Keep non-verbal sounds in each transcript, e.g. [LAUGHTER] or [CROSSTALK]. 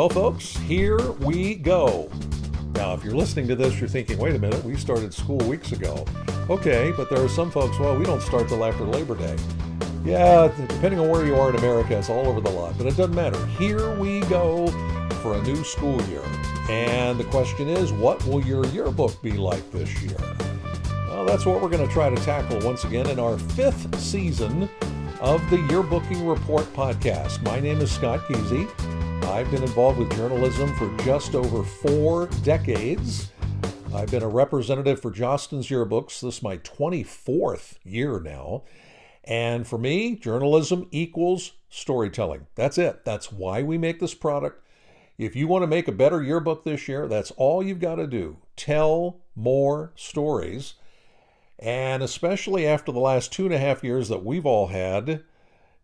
Well, folks, here we go. Now, if you're listening to this, you're thinking, wait a minute, we started school weeks ago. Okay, but there are some folks, well, we don't start till after Labor Day. Yeah, depending on where you are in America, it's all over the lot, but it doesn't matter. Here we go for a new school year. And the question is, what will your yearbook be like this year? Well, that's what we're going to try to tackle once again in our fifth season of the Yearbooking Report podcast. My name is Scott Kesey. I've been involved with journalism for just over four decades. I've been a representative for Jostens Yearbooks. This is my 24th year now. And for me, journalism equals storytelling. That's it. That's why we make this product. If you want to make a better yearbook this year, that's all you've got to do. Tell more stories. And especially after the last two and a half years that we've all had,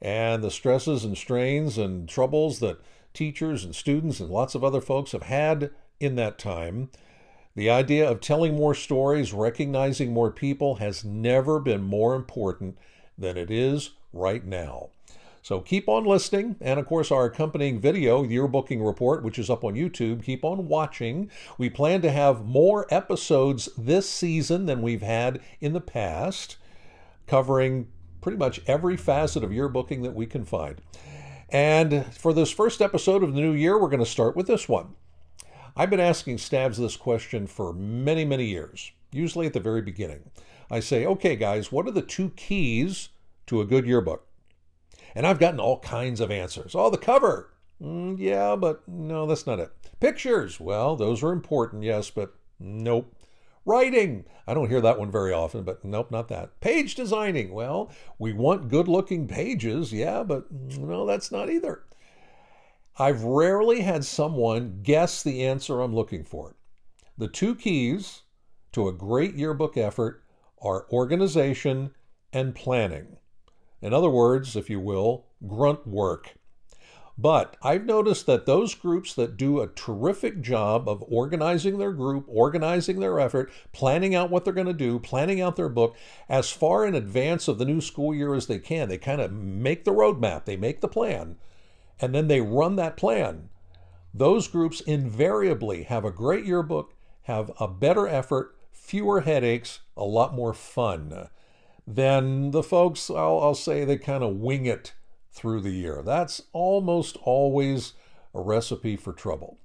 and the stresses and strains and troubles that teachers and students and lots of other folks have had in that time, the idea of telling more stories, recognizing more people has never been more important than it is right now. So keep on listening. And of course, our accompanying video, Yearbooking Report, which is up on YouTube, keep on watching. We plan to have more episodes this season than we've had in the past, covering pretty much every facet of yearbooking that we can find. And for this first episode of the new year, we're going to start with this one. I've been asking Stabs this question for many, many years, usually at the very beginning. I say, okay, guys, what are the two keys to a good yearbook? And I've gotten all kinds of answers. Oh, the cover. Mm, yeah, but no, that's not it. Pictures. Well, those are important, yes, but nope. Writing. I don't hear that one very often, but nope, not that. Page designing. Well, we want good looking pages, yeah, but mm, no, that's not either. I've rarely had someone guess the answer I'm looking for. The two keys to a great yearbook effort are organization and planning. In other words, if you will, grunt work. But I've noticed that those groups that do a terrific job of organizing their group, organizing their effort, planning out what they're going to do, planning out their book as far in advance of the new school year as they can, they kind of make the roadmap, they make the plan, and then they run that plan. Those groups invariably have a great yearbook, have a better effort, fewer headaches, a lot more fun than the folks, I'll, I'll say, they kind of wing it through the year. That's almost always a recipe for trouble.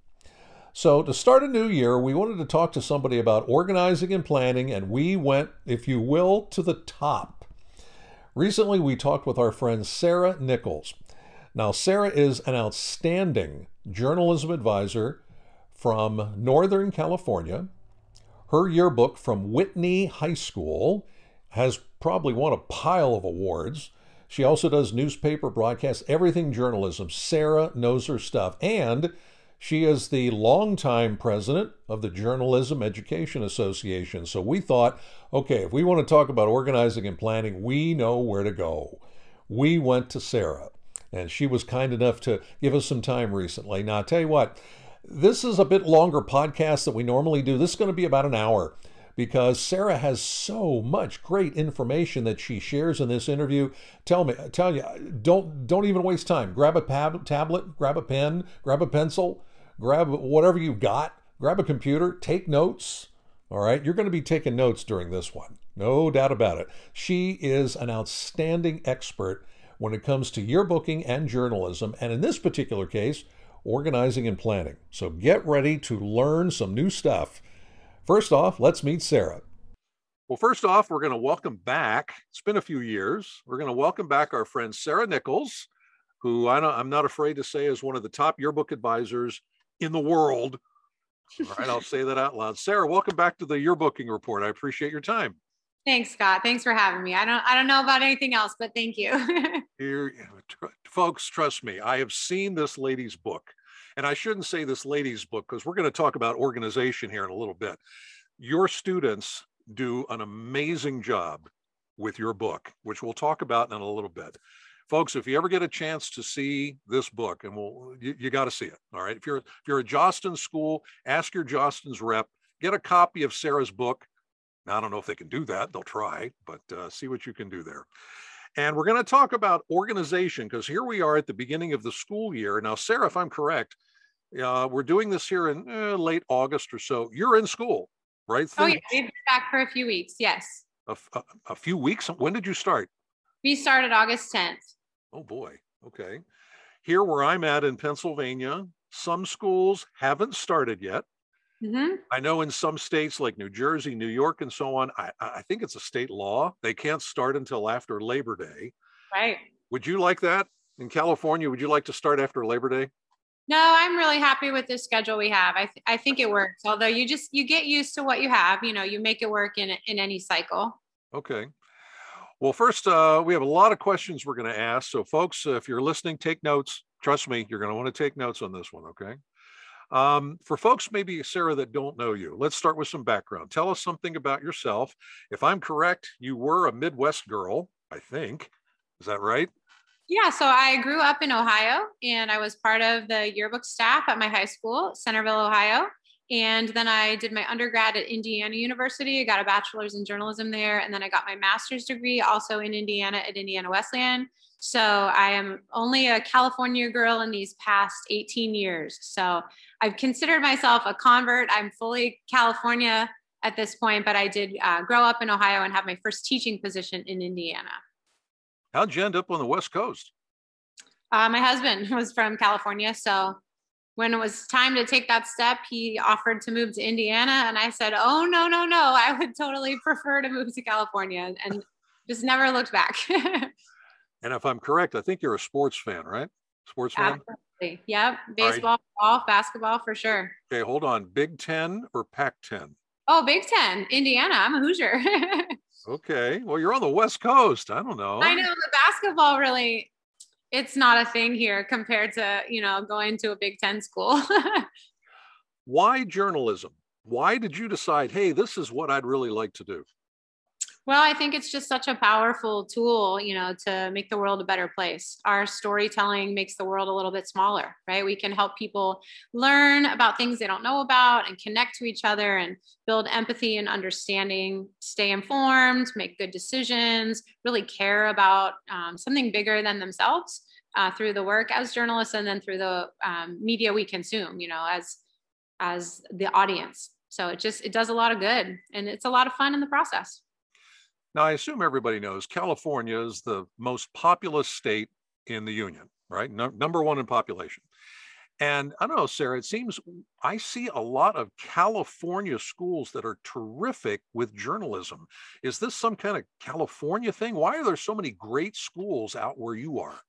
So, to start a new year, we wanted to talk to somebody about organizing and planning, and we went, if you will, to the top. Recently, we talked with our friend Sarah Nichols. Now, Sarah is an outstanding journalism advisor from Northern California. Her yearbook from Whitney High School has probably won a pile of awards. She also does newspaper broadcasts, everything journalism. Sarah knows her stuff. And she is the longtime president of the Journalism Education Association. So we thought, okay, if we want to talk about organizing and planning, we know where to go. We went to Sarah, and she was kind enough to give us some time recently. Now, I'll tell you what, this is a bit longer podcast than we normally do. This is going to be about an hour because Sarah has so much great information that she shares in this interview. Tell me, tell you, don't don't even waste time. Grab a tab- tablet, grab a pen, grab a pencil, grab whatever you've got, grab a computer, take notes. All right, you're going to be taking notes during this one. No doubt about it. She is an outstanding expert when it comes to yearbooking and journalism, and in this particular case, organizing and planning. So get ready to learn some new stuff. First off, let's meet Sarah. Well, first off, we're going to welcome back. It's been a few years. We're going to welcome back our friend Sarah Nichols, who I am not afraid to say is one of the top yearbook advisors in the world. All right, I'll say that out loud. Sarah, welcome back to the yearbooking report. I appreciate your time. Thanks, Scott. Thanks for having me. I don't I don't know about anything else, but thank you. [LAUGHS] Here, folks, trust me. I have seen this lady's book. And I shouldn't say this lady's book because we're going to talk about organization here in a little bit. Your students do an amazing job with your book, which we'll talk about in a little bit. Folks, if you ever get a chance to see this book, and we'll you, you got to see it. All right. If you're if you're a Jostens school, ask your Jostens rep, get a copy of Sarah's book. Now, I don't know if they can do that. They'll try, but uh, see what you can do there. And we're going to talk about organization because here we are at the beginning of the school year. Now, Sarah, if I'm correct, Uh, we're doing this here in uh, late August or so. You're in school, right? Oh, yeah. We've been back for a few weeks. Yes. A, a, a few weeks? When did you start? We started August 10th. Oh, boy. Okay. Here, where I'm at in Pennsylvania, some schools haven't started yet. Mm-hmm. I know in some states like New Jersey, New York, and so on, I, I think it's a state law. They can't start until after Labor Day. Right. Would you like that in California? Would you like to start after Labor Day? No, I'm really happy with the schedule we have. I, th- I think it works. Although you just you get used to what you have. You know, you make it work in in any cycle. Okay. Well, first, uh, we have a lot of questions we're going to ask. So, folks, uh, if you're listening, take notes. Trust me, you're going to want to take notes on this one. Okay. Um, for folks, maybe Sarah, that don't know you, let's start with some background. Tell us something about yourself. If I'm correct, you were a Midwest girl, I think. Is that right? Yeah, so I grew up in Ohio and I was part of the yearbook staff at my high school, Centerville, Ohio. And then I did my undergrad at Indiana University. I got a bachelor's in journalism there. And then I got my master's degree also in Indiana at Indiana Wesleyan. So I am only a California girl in these past 18 years. So I've considered myself a convert. I'm fully California at this point, but I did uh, grow up in Ohio and have my first teaching position in Indiana. How'd you end up on the West Coast? Uh, my husband [LAUGHS] was from California. So when it was time to take that step, he offered to move to Indiana. And I said, Oh, no, no, no. I would totally [LAUGHS] prefer to move to California and just never looked back. [LAUGHS] And if I'm correct, I think you're a sports fan, right? Sports fan? Absolutely. Yep. Baseball, right. golf, basketball for sure. Okay, hold on. Big Ten or Pac 10? Oh, Big Ten, Indiana. I'm a Hoosier. Okay. Well, you're on the West Coast. I don't know. I know the basketball really, it's not a thing here compared to, you know, going to a Big Ten school. [LAUGHS] Why journalism? Why did you decide, hey, this is what I'd really like to do? Well, I think it's just such a powerful tool, you know, to make the world a better place. Our storytelling makes the world a little bit smaller, right? We can help people learn about things they don't know about and connect to each other and build empathy and understanding, stay informed, make good decisions, really care about um, something bigger than themselves uh, through the work as journalists and then through the um, media we consume, you know, as as the audience. So it just it does a lot of good and it's a lot of fun in the process. Now, I assume everybody knows California is the most populous state in the union, right? No, number one in population. And I don't know, Sarah, it seems I see a lot of California schools that are terrific with journalism. Is this some kind of California thing? Why are there so many great schools out where you are?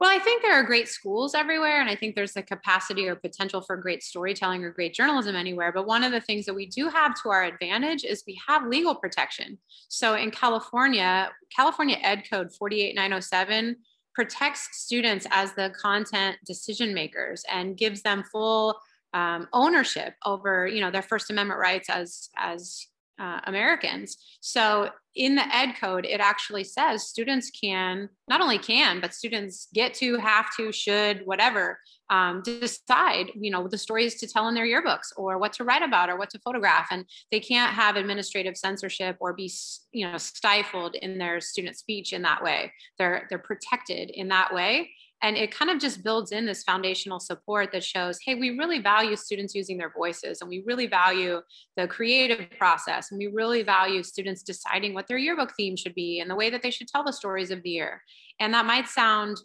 Well, I think there are great schools everywhere, and I think there's the capacity or potential for great storytelling or great journalism anywhere. But one of the things that we do have to our advantage is we have legal protection. So in California, California Ed Code 48907 protects students as the content decision makers and gives them full um, ownership over you know their first amendment rights as as uh, Americans. So in the ed code, it actually says students can not only can, but students get to, have to, should, whatever, um, decide, you know, the stories to tell in their yearbooks or what to write about or what to photograph. And they can't have administrative censorship or be, you know, stifled in their student speech in that way. They're they're protected in that way and it kind of just builds in this foundational support that shows hey we really value students using their voices and we really value the creative process and we really value students deciding what their yearbook theme should be and the way that they should tell the stories of the year. And that might sound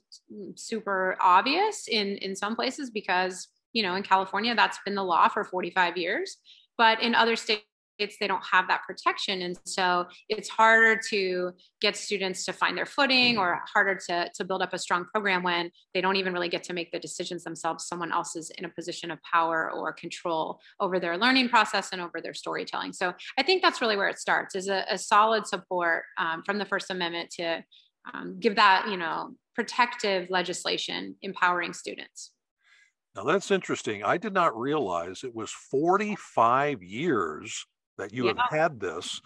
super obvious in in some places because you know in california that's been the law for 45 years but in other states states they don't have that protection. And so it's harder to get students to find their footing or harder to, to build up a strong program when they don't even really get to make the decisions themselves. Someone else is in a position of power or control over their learning process and over their storytelling. So i think that's really where it starts is a, a solid support um, from the first amendment to um, give that you know protective legislation empowering students. Now that's interesting. I did not realize it was 45 years that you yeah. have had this.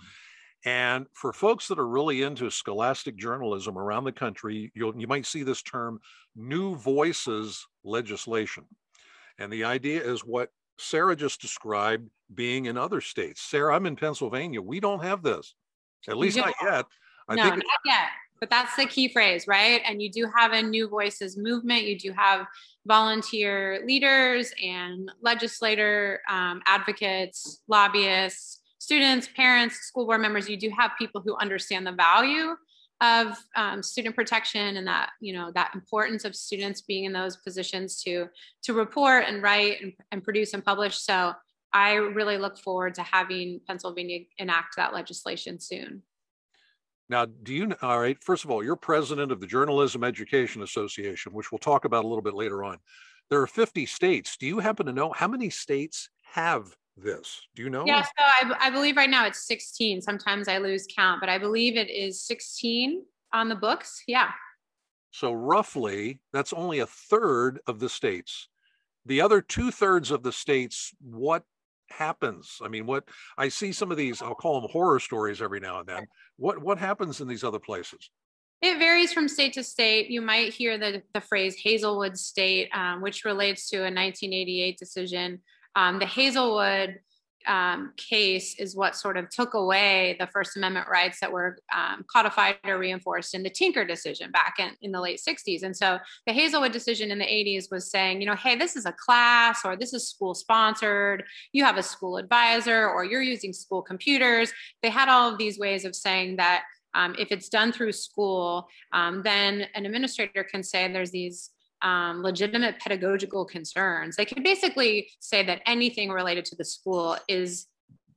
And for folks that are really into scholastic journalism around the country, you'll, you might see this term new voices legislation. And the idea is what Sarah just described being in other states. Sarah, I'm in Pennsylvania. We don't have this, at least not yet. I no, not yet. But that's the key phrase, right? And you do have a new voices movement. You do have volunteer leaders and legislator um, advocates, lobbyists, students, parents, school board members, you do have people who understand the value of um, student protection and that you know that importance of students being in those positions to to report and write and, and produce and publish so i really look forward to having pennsylvania enact that legislation soon now, do you, all right, first of all, you're president of the Journalism Education Association, which we'll talk about a little bit later on. There are 50 states. Do you happen to know how many states have this? Do you know? Yeah, so I, I believe right now it's 16. Sometimes I lose count, but I believe it is 16 on the books. Yeah. So roughly, that's only a third of the states. The other two thirds of the states, what happens? I mean, what I see some of these, I'll call them horror stories every now and then. What what happens in these other places? It varies from state to state. You might hear the, the phrase Hazelwood State, um, which relates to a 1988 decision. Um, the Hazelwood um, case is what sort of took away the First Amendment rights that were um, codified or reinforced in the Tinker decision back in, in the late 60s. And so the Hazelwood decision in the 80s was saying, you know, hey, this is a class or this is school sponsored, you have a school advisor or you're using school computers. They had all of these ways of saying that um, if it's done through school, um, then an administrator can say there's these um, legitimate pedagogical concerns. They can basically say that anything related to the school is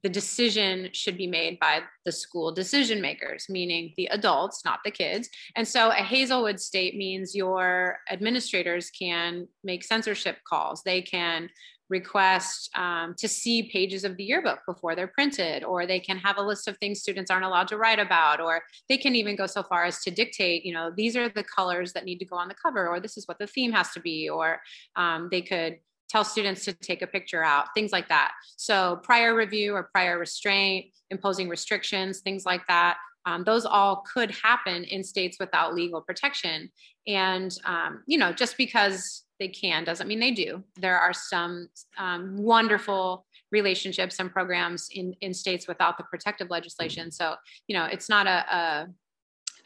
the decision should be made by the school decision makers, meaning the adults, not the kids. And so a Hazelwood state means your administrators can make censorship calls. They can request um, to see pages of the yearbook before they're printed, or they can have a list of things students aren't allowed to write about, or they can even go so far as to dictate, you know, these are the colors that need to go on the cover, or this is what the theme has to be, or um, they could tell students to take a picture out, things like that. So prior review or prior restraint, imposing restrictions, things like that. Um, those all could happen in states without legal protection. And, um, you know, just because they can doesn't mean they do. There are some um, wonderful relationships and programs in, in states without the protective legislation. So, you know, it's not a, a,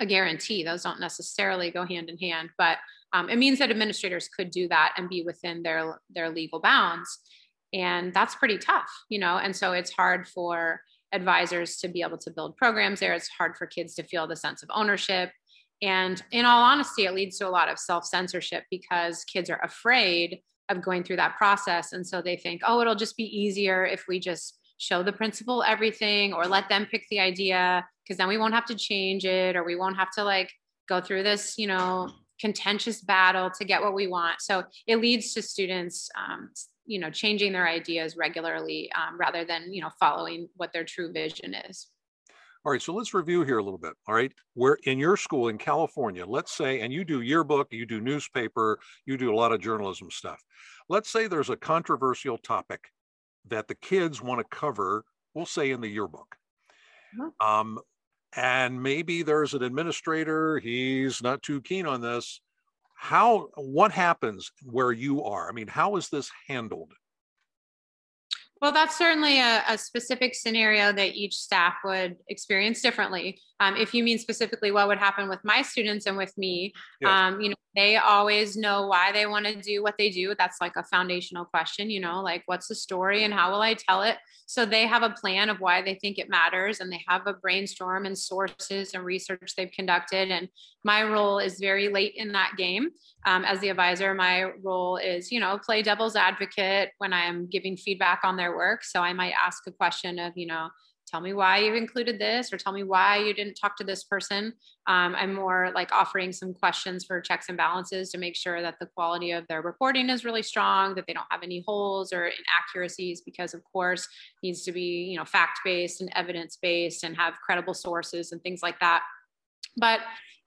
a guarantee. Those don't necessarily go hand in hand, but um, it means that administrators could do that and be within their, their legal bounds. And that's pretty tough, you know, and so it's hard for advisors to be able to build programs there. It's hard for kids to feel the sense of ownership and in all honesty, it leads to a lot of self censorship because kids are afraid of going through that process. And so they think, oh, it'll just be easier if we just show the principal everything or let them pick the idea because then we won't have to change it or we won't have to like go through this, you know, contentious battle to get what we want. So it leads to students, um, you know, changing their ideas regularly um, rather than, you know, following what their true vision is. All right, so let's review here a little bit. All right, where in your school in California, let's say, and you do yearbook, you do newspaper, you do a lot of journalism stuff. Let's say there's a controversial topic that the kids want to cover, we'll say in the yearbook. Mm-hmm. Um, and maybe there's an administrator, he's not too keen on this. How, what happens where you are? I mean, how is this handled? Well, that's certainly a, a, specific scenario that each staff would experience differently. Um, if you mean specifically what would happen with my students and with me, yes. um, you know, they always know why they want to do what they do. That's like a foundational question, you know, like what's the story and how will I tell it? So they have a plan of why they think it matters and they have a brainstorm and sources and research they've conducted. And my role is very late in that game. Um, as the advisor, my role is, you know, play devil's advocate when I am giving feedback on their work. So I might ask a question of, you know, tell me why you included this or tell me why you didn't talk to this person um, i'm more like offering some questions for checks and balances to make sure that the quality of their reporting is really strong that they don't have any holes or inaccuracies because of course needs to be you know fact based and evidence based and have credible sources and things like that but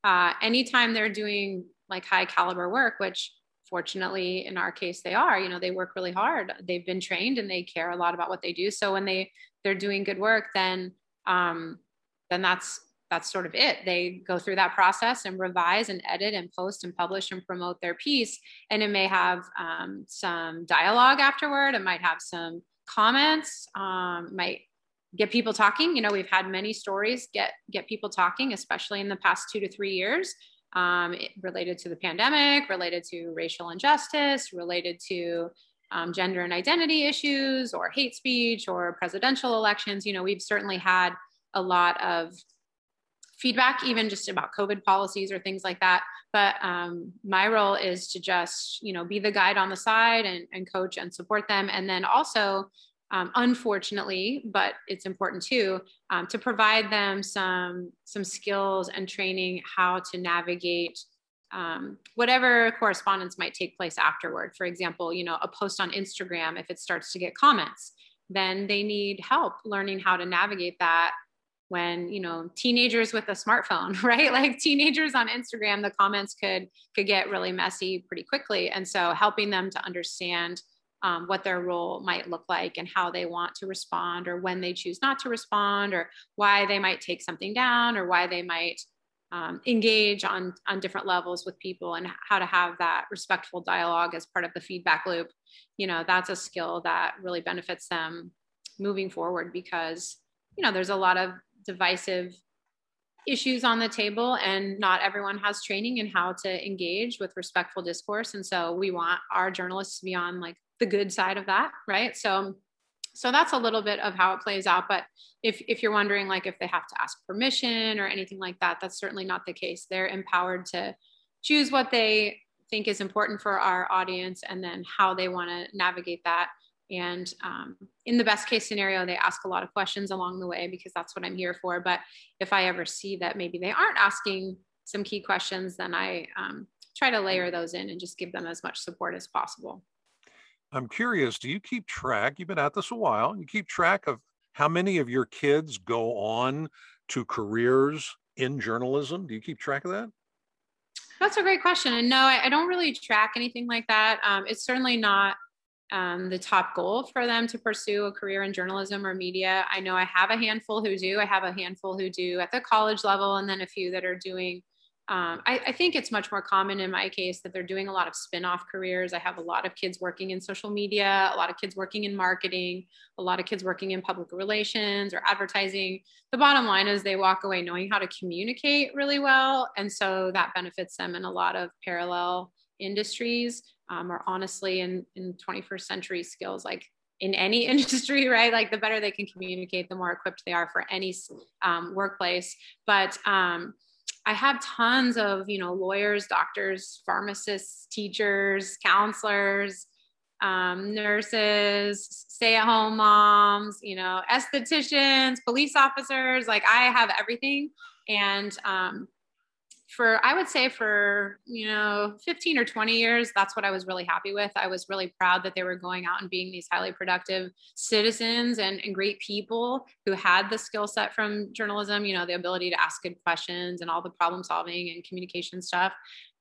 uh, anytime they're doing like high caliber work which fortunately in our case they are you know they work really hard. They've been trained and they care a lot about what they do. So when they they're doing good work then um then that's that's sort of it. They go through that process and revise and edit and post and publish and promote their piece. And it may have um, some dialogue afterward. It might have some comments um, might get people talking. You know we've had many stories get get people talking especially in the past two to three years um, related to the pandemic, related to racial injustice, related to um, gender and identity issues, or hate speech, or presidential elections. You know, we've certainly had a lot of feedback, even just about COVID policies or things like that. But um, my role is to just, you know, be the guide on the side and, and coach and support them. And then also, um, unfortunately, but it's important too, um, to provide them some some skills and training how to navigate um, whatever correspondence might take place afterward. For example, you know, a post on Instagram, if it starts to get comments, then they need help learning how to navigate that when you know teenagers with a smartphone [LAUGHS] right like teenagers on instagram the comments could could get really messy pretty quickly and so helping them to understand um, what their role might look like and how they want to respond or when they choose not to respond or why they might take something down or why they might um, engage on on different levels with people and how to have that respectful dialogue as part of the feedback loop. You know that's a skill that really benefits them moving forward because you know there's a lot of divisive issues on the table and not everyone has training in how to engage with respectful discourse. And so we want our journalists to be on like the good side of that right so so that's a little bit of how it plays out but if if you're wondering like if they have to ask permission or anything like that that's certainly not the case they're empowered to choose what they think is important for our audience and then how they want to navigate that and um, in the best case scenario, they ask a lot of questions along the way because that's what I'm here for. But if I ever see that maybe they aren't asking some key questions, then I um, try to layer those in and just give them as much support as possible. I'm curious, do you keep track? You've been at this a while. You keep track of how many of your kids go on to careers in journalism? Do you keep track of that? That's a great question. And no, I, I don't really track anything like that. Um, it's certainly not um, the top goal for them to pursue a career in journalism or media. I know I have a handful who do. I have a handful who do at the college level, and then a few that are doing. Um, I, I, think it's much more common in my case that they're doing a lot of spin off careers. I have a lot of kids working in social media, a lot of kids working in marketing, a lot of kids working in public relations or advertising. The bottom line is they walk away knowing how to communicate really well. And so that benefits them in a lot of parallel industries um, or honestly in, in 21st century skills like in any [LAUGHS] industry right like the better they can communicate the more equipped they are for any um, workplace but um, i have tons of you know lawyers doctors pharmacists teachers counselors um, nurses stay-at-home moms you know estheticians police officers. Like i have everything. And um, for i would say for you know 15 or 20 years that's what i was really happy with. I was really proud that they were going out and being these highly productive citizens and, and great people who had the skill set from journalism you know the ability to ask good questions and all the problem solving and communication stuff.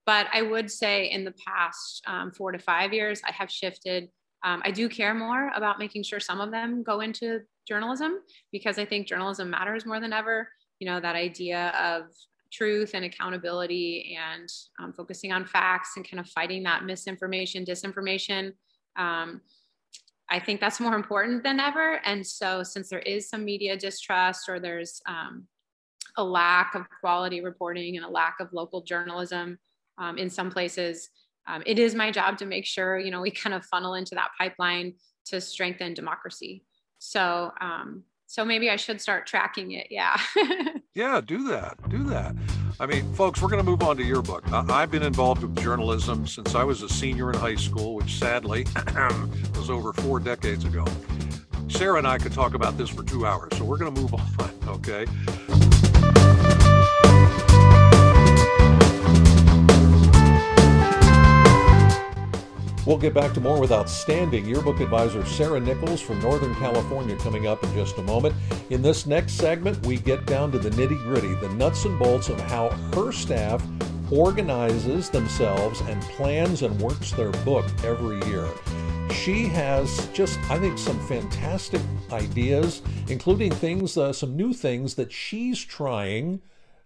But i would say in the past um, four to five years i have shifted um, i do care more about making sure some of them go into journalism because i think journalism matters more than ever. You know that idea of truth and accountability and um, focusing on facts and kind of fighting that misinformation, disinformation. Um, I think that's more important than ever. And so, since there is some media distrust or there's um, a lack of quality reporting and a lack of local journalism um, in some places, um, it is my job to make sure you know we kind of funnel into that pipeline to strengthen democracy. So, um, so maybe I should start tracking it. Yeah. [LAUGHS] yeah, do that. Do that. I mean, folks, we're going to move on to your book. I've been involved with journalism since I was a senior in high school, which sadly [CLEARS THROAT] was over four decades ago. Sarah and I could talk about this for two hours, so we're going to move [LAUGHS] on, okay? We'll get back to more with outstanding yearbook advisor Sarah Nichols from Northern California coming up in just a moment. In this next segment, we get down to the nitty gritty, the nuts and bolts of how her staff organizes themselves and plans and works their book every year. She has just, I think, some fantastic ideas, including things, uh, some new things that she's trying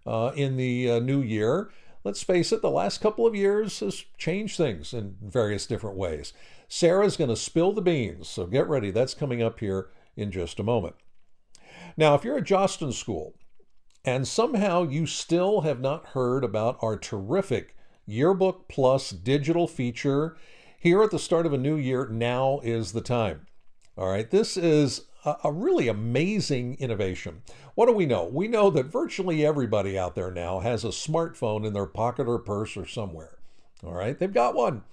uh, in the uh, new year let's face it, the last couple of years has changed things in various different ways. Sarah's going to spill the beans, so get ready. That's coming up here in just a moment. Now, if you're at Jostens School, and somehow you still have not heard about our terrific Yearbook Plus digital feature. Here at the start of a new year, now is the time. All right, this is a, really amazing innovation. What do we know? We know that virtually everybody out there now has a smartphone in their pocket or purse or somewhere. All right, they've got one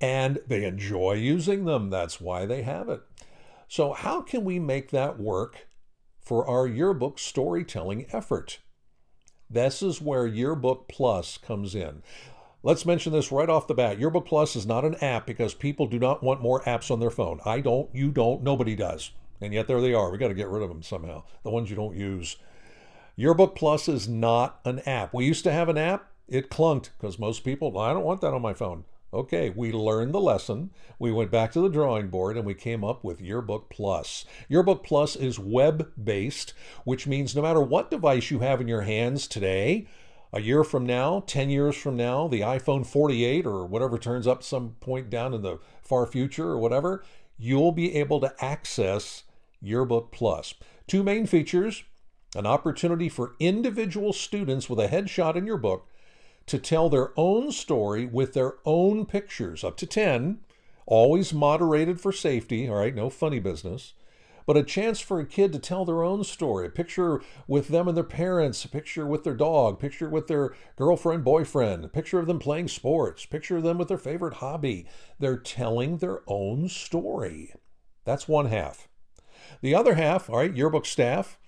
and they enjoy using them. That's why they have it. So, how can we make that work for our yearbook storytelling effort? This is where Yearbook Plus comes in. Let's mention this right off the bat. Yearbook Plus is not an app because people do not want more apps on their phone. I don't, you don't, nobody does. And yet there they are. We got to get rid of them somehow. The ones you don't use. Yearbook Plus is not an app. We used to have an app. It clunked because most people, I don't want that on my phone. Okay, we learned the lesson. We went back to the drawing board and we came up with Yearbook Plus. Yearbook Plus is web based, which means no matter what device you have in your hands today, a year from now, 10 years from now, the iPhone 48 or whatever turns up some point down in the far future or whatever, you'll be able to access Yearbook Plus. Two main features an opportunity for individual students with a headshot in your book to tell their own story with their own pictures, up to 10, always moderated for safety, all right, no funny business, but a chance for a kid to tell their own story, a picture with them and their parents, a picture with their dog, picture with their girlfriend, boyfriend, a picture of them playing sports, picture of them with their favorite hobby. They're telling their own story. That's one half. The other half, all right, yearbook staff,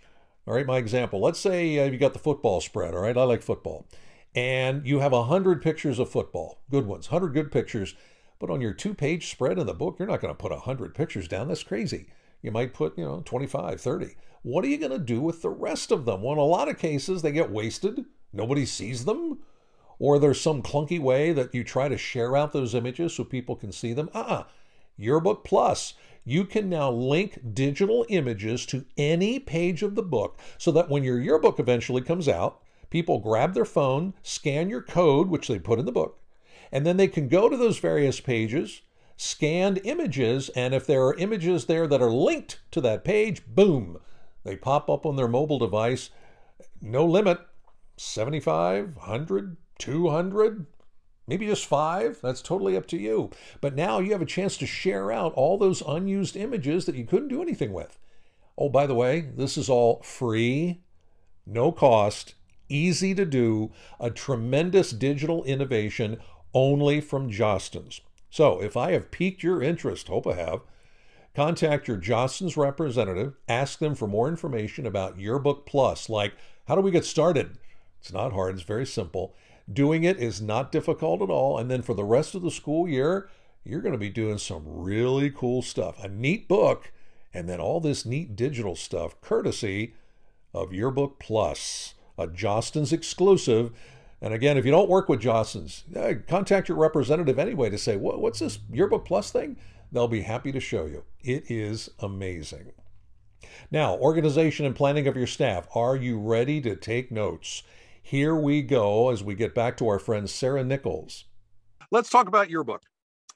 all right, my example. Let's say uh, you got the football spread, all right, I like football and you have 100 pictures of football, good ones, 100 good pictures. But on your two page spread in the book, you're not going to put 100 pictures down. That's crazy. You might put, you know, 25, 30. What are you going to do with the rest of them? Well, in a lot of cases, they get wasted. Nobody sees them. Or there's some clunky way that you try to share out those images so people can see them. Ah, uh-uh. Yearbook Plus. You can now link digital images to any page of the book so that when your yearbook eventually comes out, people grab their phone, scan your code, which they put in the book, and then they can go to those various pages, scanned images, and if there are images there that are linked to that page, boom, they pop up on their mobile device. No limit 75, 100, 200, maybe just five. That's totally up to you. But now you have a chance to share out all those unused images that you couldn't do anything with. Oh, by the way, this is all free, no cost, easy to do, a tremendous digital innovation only from Jostens. So if I have piqued your interest, hope I have, contact your Jostens representative, ask them for more information about Yearbook Plus, like how do we get started? It's not hard, it's very simple. Doing it is not difficult at all. And then for the rest of the school year, you're going to be doing some really cool stuff. A neat book, and then all this neat digital stuff, courtesy of Yearbook Plus a Jostens exclusive. And again, if you don't work with Jostens, contact your representative anyway to say, what's this Yearbook Plus thing? They'll be happy to show you. It is amazing. Now, organization and planning of your staff. Are you ready to take notes? Here we go as we get back to our friend Sarah Nichols. Let's talk about your book.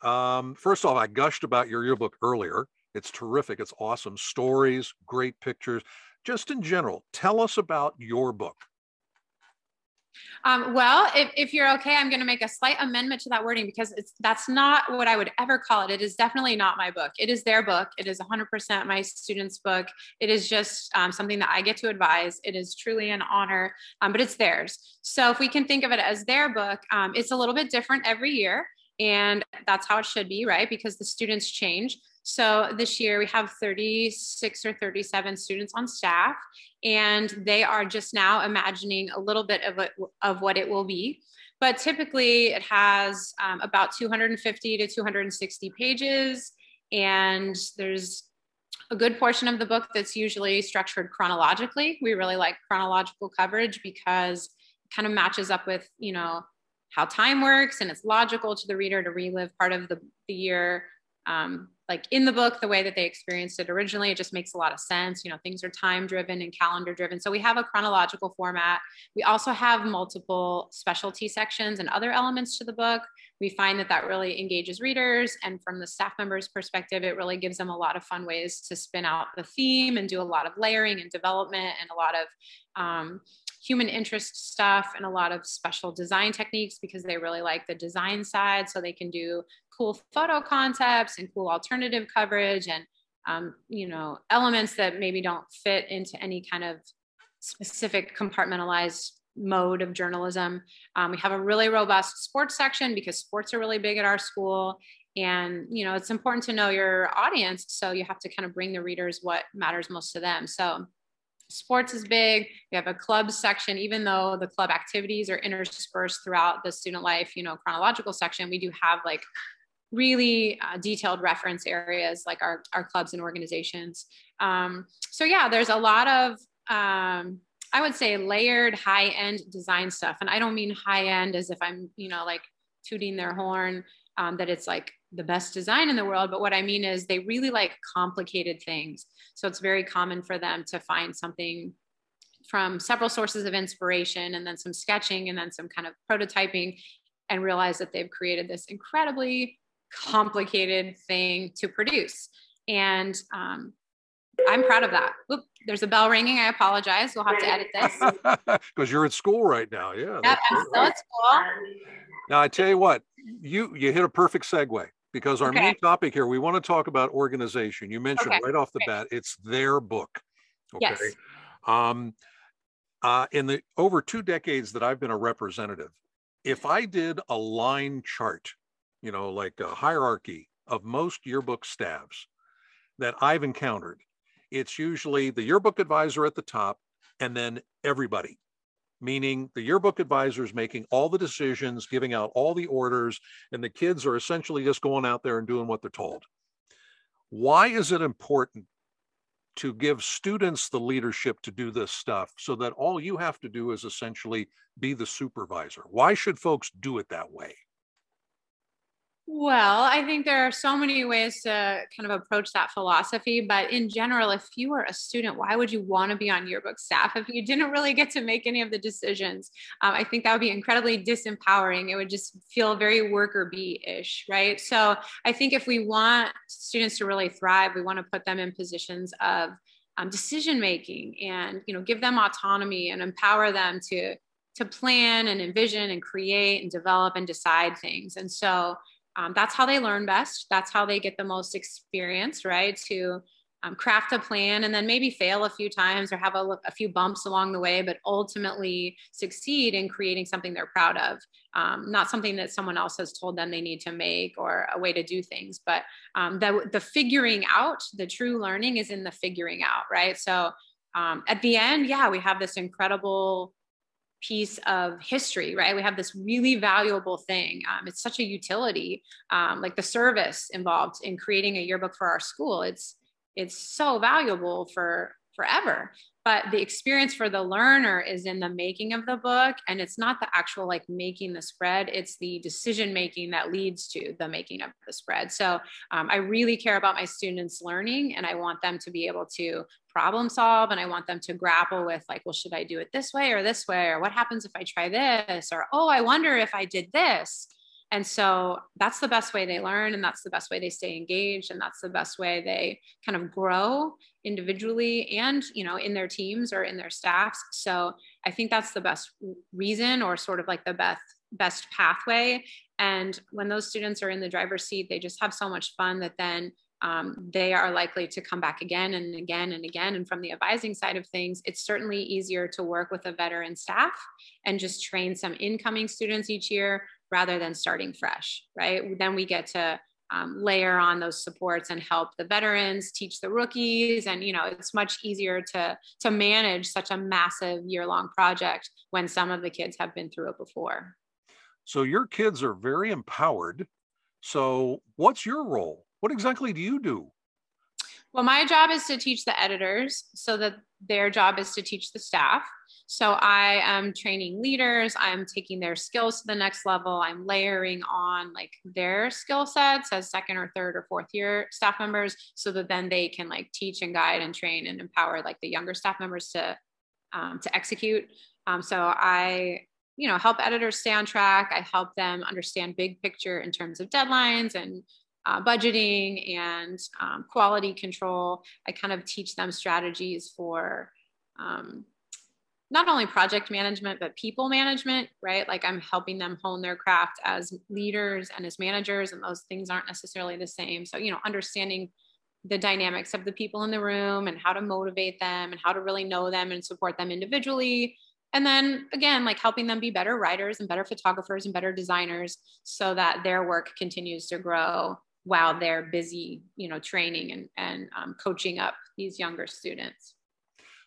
Um, first off, I gushed about your yearbook earlier. It's terrific. It's awesome. Stories, great pictures. Just in general, tell us about your book. Um, well, if, if you're okay, I'm going to make a slight amendment to that wording because it's that's not what I would ever call it. It is definitely not my book. It is their book. It is 100% my students' book. It is just um, something that I get to advise. It is truly an honor, um, but it's theirs. So if we can think of it as their book, um, it's a little bit different every year. And that's how it should be, right? Because the students change. So this year we have 36 or 37 students on staff, and they are just now imagining a little bit of, of what it will be. But typically it has um, about 250 to 260 pages, and there's a good portion of the book that's usually structured chronologically. We really like chronological coverage because it kind of matches up with, you know, how time works and it's logical to the reader to relive part of the, the year um, like in the book the way that they experienced it originally it just makes a lot of sense. You know things are time driven and calendar driven so we have a chronological format. We also have multiple specialty sections and other elements to the book. We find that that really engages readers and from the staff members perspective it really gives them a lot of fun ways to spin out the theme and do a lot of layering and development and a lot of um, human interest stuff and a lot of special design techniques because they really like the design side. So they can do cool photo concepts and cool alternative coverage and, um, you know, elements that maybe don't fit into any kind of specific compartmentalized mode of journalism. Um, we have a really robust sports section because sports are really big at our school. And you know, it's important to know your audience, so you have to kind of bring the readers what matters most to them. So sports is big. We have a club section, even though the club activities are interspersed throughout the student life, you know, chronological section, we do have like really uh, detailed reference areas like our, our clubs and organizations. Um, so yeah, there's a lot of, um, I would say layered high end design stuff. And I don't mean high end as if I'm, you know, like tooting their horn, um, that it's like the best design in the world. But what I mean is they really like complicated things. So it's very common for them to find something from several sources of inspiration and then some sketching and then some kind of prototyping and realize that they've created this incredibly complicated thing to produce. And um, I'm proud of that. Oop, there's a bell ringing. I apologize. We'll have to edit this. [LAUGHS] Because you're at school right now. Yeah. Yep, I'm still at school. Now I tell you what, you you hit a perfect segue because our okay. main topic here, we want to talk about organization. You mentioned okay. right off the bat, it's their book. Okay. Yes. Um, uh, in the over two decades that I've been a representative, if I did a line chart, you know, like a hierarchy of most yearbook staffs that I've encountered, it's usually the yearbook advisor at the top and then everybody meaning the yearbook advisor is making all the decisions, giving out all the orders, and the kids are essentially just going out there and doing what they're told. Why is it important to give students the leadership to do this stuff so that all you have to do is essentially be the supervisor? Why should folks do it that way? Well, I think there are so many ways to kind of approach that philosophy. But in general, if you were a student, why would you want to be on yearbook staff if you didn't really get to make any of the decisions? Um, I think that would be incredibly disempowering. It would just feel very worker bee ish, right? So I think if we want students to really thrive, we want to put them in positions of um, decision making and you know give them autonomy and empower them to to plan and envision and create and develop and decide things. And so um, that's how they learn best. That's how they get the most experience, right? To um, craft a plan and then maybe fail a few times or have a, a, few bumps along the way, but ultimately succeed in creating something they're proud of. Um, not something that someone else has told them they need to make or a way to do things, but um, the, the figuring out, the true learning is in the figuring out, right? So um, at the end, yeah, we have this incredible piece of history, right? We have this really valuable thing. Um, it's such a utility, um, like the service involved in creating a yearbook for our school. It's it's so valuable for forever but the experience for the learner is in the making of the book and it's not the actual like making the spread it's the decision making that leads to the making of the spread. So um, i really care about my students learning and i want them to be able to problem solve and i want them to grapple with like well should i do it this way or this way or what happens if i try this or oh i wonder if i did this. And so that's the best way they learn and that's the best way they stay engaged and that's the best way they kind of grow individually and you know in their teams or in their staffs so i think that's the best reason or sort of like the best best pathway and when those students are in the driver's seat they just have so much fun that then um, they are likely to come back again and again and again. And from the advising side of things, it's certainly easier to work with a veteran staff and just train some incoming students each year rather than starting fresh, right? Then we get to um, layer on those supports and help the veterans teach the rookies and you know it's much easier to to manage such a massive year long project when some of the kids have been through it before. So your kids are very empowered. So what's your role? What exactly do you do? Well my job is to teach the editors so that their job is to teach the staff so I am training leaders, I'm taking their skills to the next level, I'm layering on like their skill sets as second or third or fourth year staff members so that then they can like teach and guide and train and empower like the younger staff members to um, to execute. Um, so I you know help editors stay on track. I help them understand big picture in terms of deadlines and uh, budgeting and um, quality control. I kind of teach them strategies for um, not only project management but people management right? Like i'm helping them hone their craft as leaders and as managers and those things aren't necessarily the same. So you know understanding the dynamics of the people in the room and how to motivate them and how to really know them and support them individually. And then again like helping them be better writers and better photographers and better designers so that their work continues to grow while they're busy you know training and, and um, coaching up these younger students.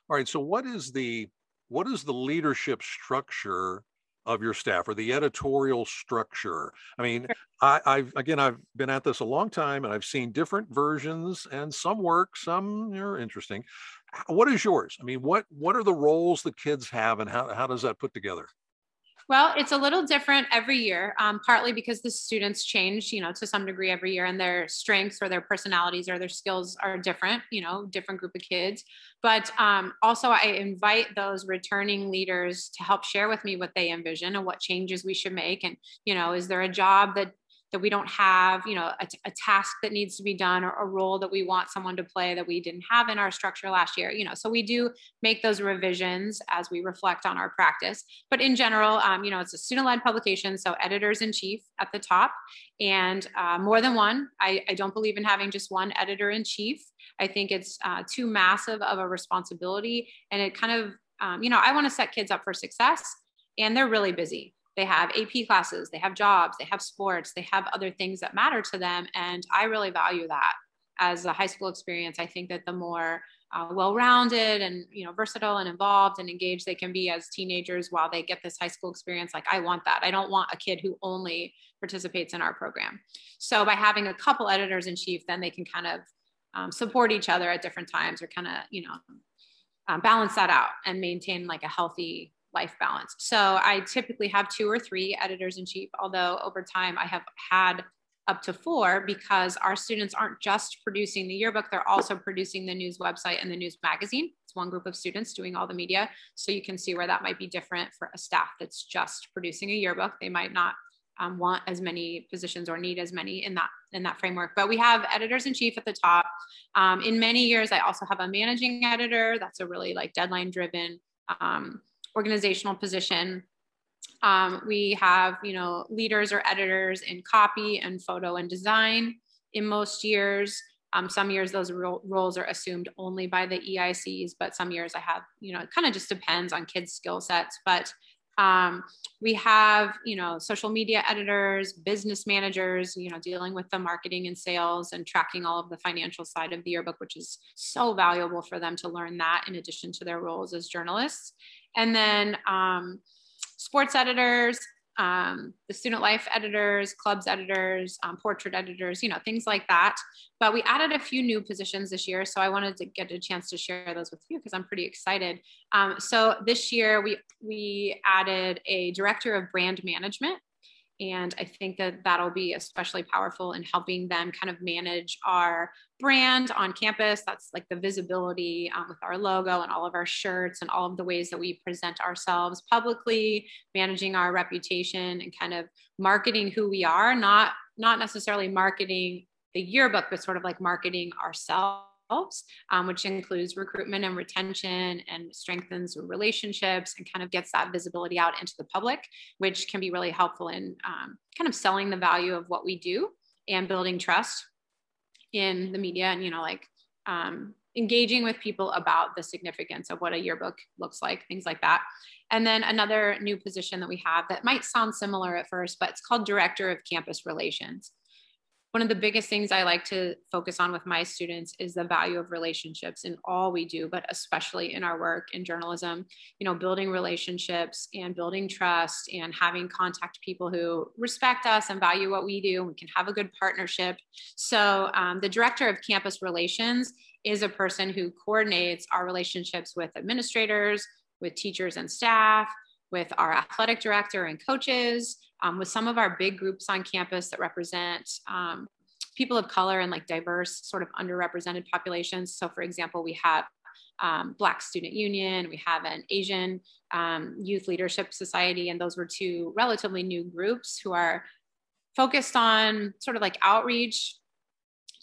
All right. So what is the what is the leadership structure of your staff or the editorial structure? I mean I, i've again i've been at this a long time and i've seen different versions and some work some are interesting. What is yours? I mean what what are the roles the kids have and how, how does that put together well, it's a little different every year, um, partly because the students change, you know, to some degree every year, and their strengths or their personalities or their skills are different, you know, different group of kids. But um, also, I invite those returning leaders to help share with me what they envision and what changes we should make. And, you know, is there a job that that we don't have, you know, a, task that needs to be done or a role that we want someone to play that we didn't have in our structure last year, you know, so we do make those revisions as we reflect on our practice. But in general, um, you know, it's a student-led publication, so editors in chief at the top and uh, more than one. I, I, don't believe in having just one editor in chief. I think it's uh, too massive of a responsibility and it kind of, um, you know, I want to set kids up for success and they're really busy they have AP classes, they have jobs, they have sports, they have other things that matter to them. And I really value that as a high school experience. I think that the more uh, well-rounded and you know versatile and involved and engaged they can be as teenagers while they get this high school experience like i want that i don't want a kid who only participates in our program so by having a couple editors in chief then they can kind of um, support each other at different times or kind of you know um, balance that out and maintain like a healthy life balance. So I typically have two or three editors in chief, although over time I have had up to four because our students aren't just producing the yearbook, they're also producing the news website and the news magazine. It's one group of students doing all the media. So you can see where that might be different for a staff that's just producing a yearbook. They might not um, want as many positions or need as many in that in that framework. But we have editors in chief at the top. Um, in many years, I also have a managing editor. That's a really like deadline driven um, organizational position. Um, we have, you know, leaders or editors in copy and photo and design in most years. Um, some years those ro- roles are assumed only by the EICs, but some years I have, you know, it kind of just depends on kids' skill sets. But um, we have, you know, social media editors, business managers, you know, dealing with the marketing and sales and tracking all of the financial side of the yearbook, which is so valuable for them to learn that in addition to their roles as journalists. And then um, sports editors, um, the student life editors, clubs editors, um, portrait editors, you know, things like that. But we added a few new positions this year. So I wanted to get a chance to share those with you because I'm pretty excited. Um, so this year we, we added a director of brand management and I think that that'll be especially powerful in helping them kind of manage our brand on campus. That's like the visibility um, with our logo and all of our shirts and all of the ways that we present ourselves publicly, managing our reputation and kind of marketing who we are, not, not necessarily marketing the yearbook, but sort of like marketing ourselves um, which includes recruitment and retention and strengthens relationships and kind of gets that visibility out into the public, which can be really helpful in um, kind of selling the value of what we do and building trust in the media and, you know, like um, engaging with people about the significance of what a yearbook looks like, things like that. And then another new position that we have that might sound similar at first, but it's called Director of Campus Relations one of the biggest things I like to focus on with my students is the value of relationships in all we do, but especially in our work in journalism, you know, building relationships and building trust and having contact people who respect us and value what we do. And we can have a good partnership. So, um, the director of campus relations is a person who coordinates our relationships with administrators, with teachers and staff, with our athletic director and coaches, um, with some of our big groups on campus that represent um, people of color and like diverse sort of underrepresented populations. So for example, we have um, Black Student Union, we have an Asian um, Youth Leadership Society, and those were two relatively new groups who are focused on sort of like outreach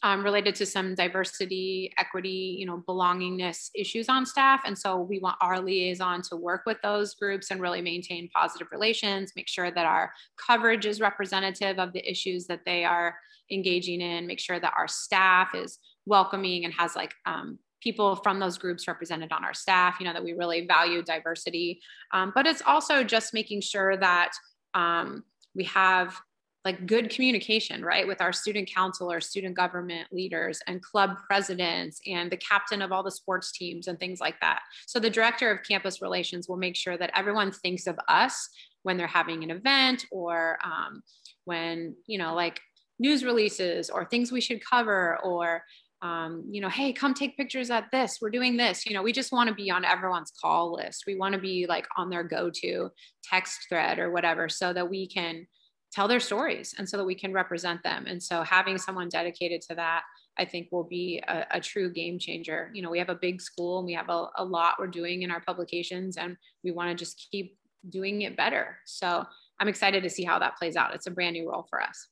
um, related to some diversity, equity, you know, belongingness issues on staff. And so we want our liaison to work with those groups and really maintain positive relations, make sure that our coverage is representative of the issues that they are engaging in, make sure that our staff is welcoming and has like um, people from those groups represented on our staff, you know, that we really value diversity. Um, but it's also just making sure that um, we have like good communication, right, with our student council or student government leaders and club presidents and the captain of all the sports teams and things like that. So the director of campus relations will make sure that everyone thinks of us when they're having an event or um, when, you know, like news releases or things we should cover or um, you know, hey, come take pictures at this. We're doing this. You know, we just want to be on everyone's call list. We want to be like on their go to text thread or whatever so that we can tell their stories and so that we can represent them. And so having someone dedicated to that, I think will be a, a true game changer. You know, we have a big school and we have a, a lot we're doing in our publications and we want to just keep doing it better. So I'm excited to see how that plays out. It's a brand new role for us.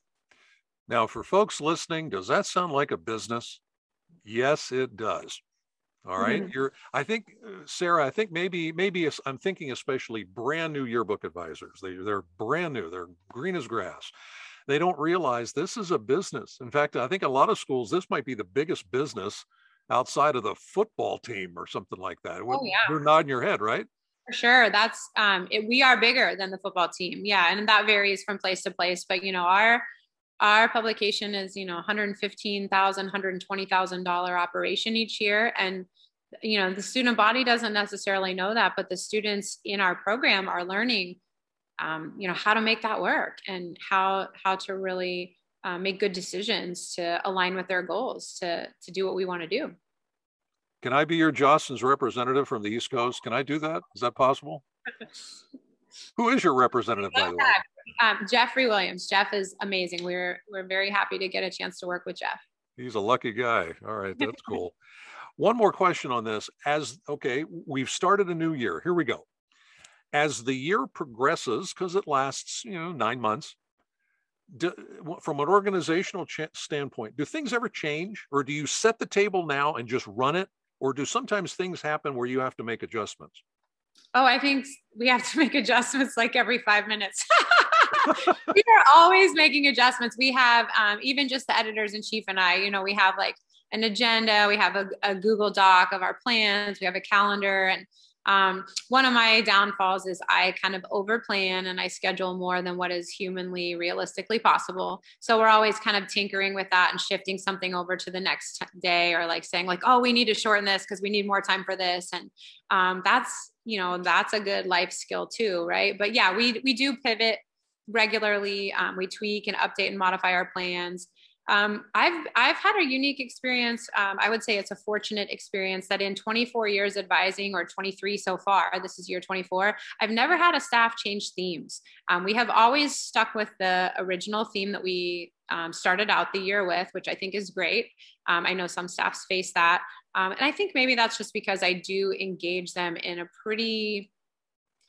Now, for folks listening, does that sound like a business? Yes, it does. All right. mm-hmm. You're, I think, uh, Sarah, I think maybe, maybe I'm thinking especially brand new yearbook advisors. They, they're brand new, they're green as grass. They don't realize this is a business. In fact, I think a lot of schools, this might be the biggest business outside of the football team or something like that. Oh, yeah. You're nodding your head, right? For sure. That's, um, it, we are bigger than the football team. Yeah. And that varies from place to place. But, you know, our, our publication is you know 115000 120000 dollar operation each year. And you know the student body doesn't necessarily know that but the students in our program are learning um, you know how to make that work and how how to really uh, make good decisions to align with their goals to to do what we want to do. Can i be your jostens representative from the east coast? Can i do that? Is that possible [LAUGHS] who is your representative by the way um, Jeffrey Williams. Jeff is amazing. We're we're very happy to get a chance to work with Jeff. He's a lucky guy. All right, that's cool. [LAUGHS] One more question on this. As okay, we've started a new year. Here we go. As the year progresses, because it lasts, you know, nine months. Do, from an organizational ch- standpoint, do things ever change, or do you set the table now and just run it, or do sometimes things happen where you have to make adjustments? Oh, I think we have to [LAUGHS] make adjustments like every five minutes. [LAUGHS] we are always making adjustments. We have um, even just the editors in chief and I, you know, we have like an agenda, we have a, a Google Doc of our plans, we have a calendar. And um, one of my downfalls is I kind of overplan and I schedule more than what is humanly realistically possible. So we're always kind of tinkering with that and shifting something over to the next day or like saying like, oh, we need to shorten this because we need more time for this. And um, that's, you know, that's a good life skill too. Right. But yeah, we, we do pivot regularly. Um, we tweak and update and modify our plans. Um, I've I've had a unique experience. Um, I would say it's a fortunate experience that in 24 years advising, or 23 so far, this is year 24. I've never had a staff change themes. Um, we have always stuck with the original theme that we um, started out the year with, which I think is great. Um, I know some staffs face that, um, and I think maybe that's just because I do engage them in a pretty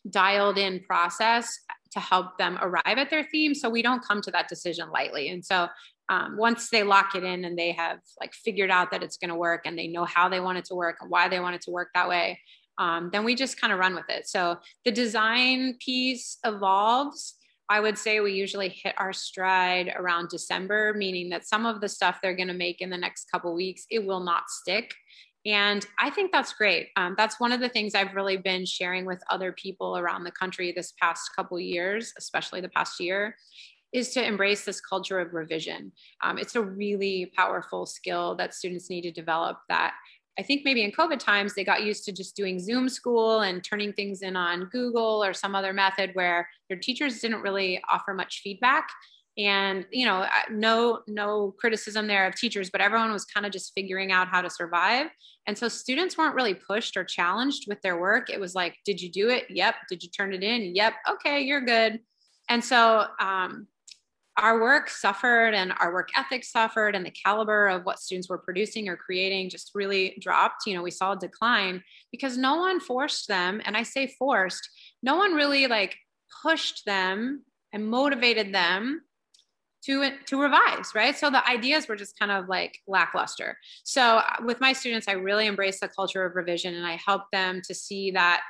dialed in process to help them arrive at their theme. So we don't come to that decision lightly. And so um, once they lock it in and they have like figured out that it's going to work and they know how they want it to work and why they want it to work that way um, then we just kind of run with it. So the design piece evolves i would say we usually hit our stride around december meaning that some of the stuff they're going to make in the next couple weeks it will not stick and I think that's great. Um, that's one of the things I've really been sharing with other people around the country this past couple years, especially the past year, is to embrace this culture of revision. Um, it's a really powerful skill that students need to develop that I think maybe in COVID times, they got used to just doing Zoom school and turning things in on Google or some other method where their teachers didn't really offer much feedback. And you know no no criticism there of teachers but everyone was kind of just figuring out how to survive. And so students weren't really pushed or challenged with their work. It was like did you do it? Yep. Did you turn it in? Yep. Okay you're good. And so um, our work suffered and our work ethic suffered and the caliber of what students were producing or creating just really dropped. You know we saw a decline because no one forced them and i say forced no one really like pushed them and motivated them to to revise right? So the ideas were just kind of like lackluster. So uh, with my students i really embrace the culture of revision and i help them to see that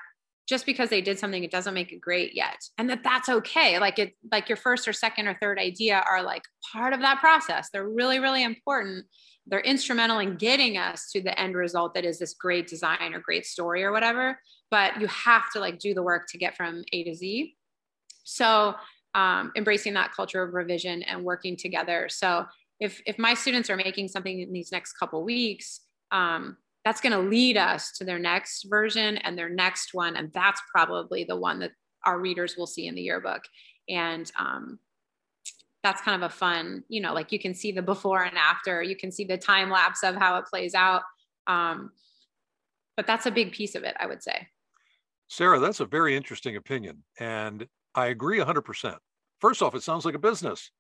just because they did something it doesn't make it great yet. And that that's okay. Like it like your first or second or third idea are like part of that process. They're really really important. They're instrumental in getting us to the end result that is this great design or great story or whatever. But you have to like do the work to get from a to z. So um, embracing that culture of revision and working together. So if if my students are making something in these next couple weeks um, that's going to lead us to their next version and their next one and that's probably the one that our readers will see in the yearbook. And um, that's kind of a fun you know like you can see the before and after. You can see the time lapse of how it plays out. Um, but that's a big piece of it i would say. Sarah that's a very interesting opinion and i agree 100% first off it sounds like a business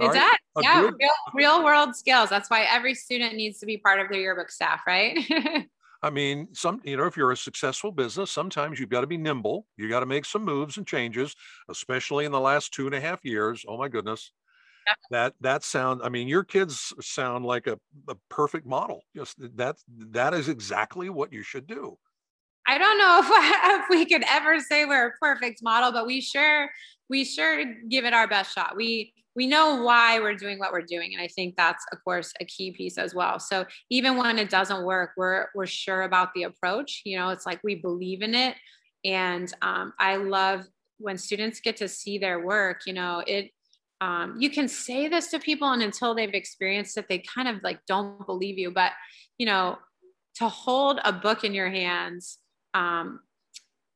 it right? does. yeah, real, real world skills. That's why every student needs to be part of their yearbook staff, right? [LAUGHS] I mean, some, you know, if you're a successful business, sometimes you've got to be nimble. You got to make some moves and changes, especially in the last two and a half years. Oh my goodness. Yeah. That that sound, I mean, your kids sound like a, a perfect model. Just that that is exactly what you should do. I don't know [LAUGHS] if, if we could ever say we're a perfect model, but we sure we sure give it our best shot. We we know why we're doing what we're doing and i think that's of course a key piece as well. So even when it doesn't work we're we're sure about the approach you know it's like we believe in it. And um, i love when students get to see their work you know it um, you can say this to people and until they've experienced it they kind of like don't believe you. But you know to hold a book in your hands um,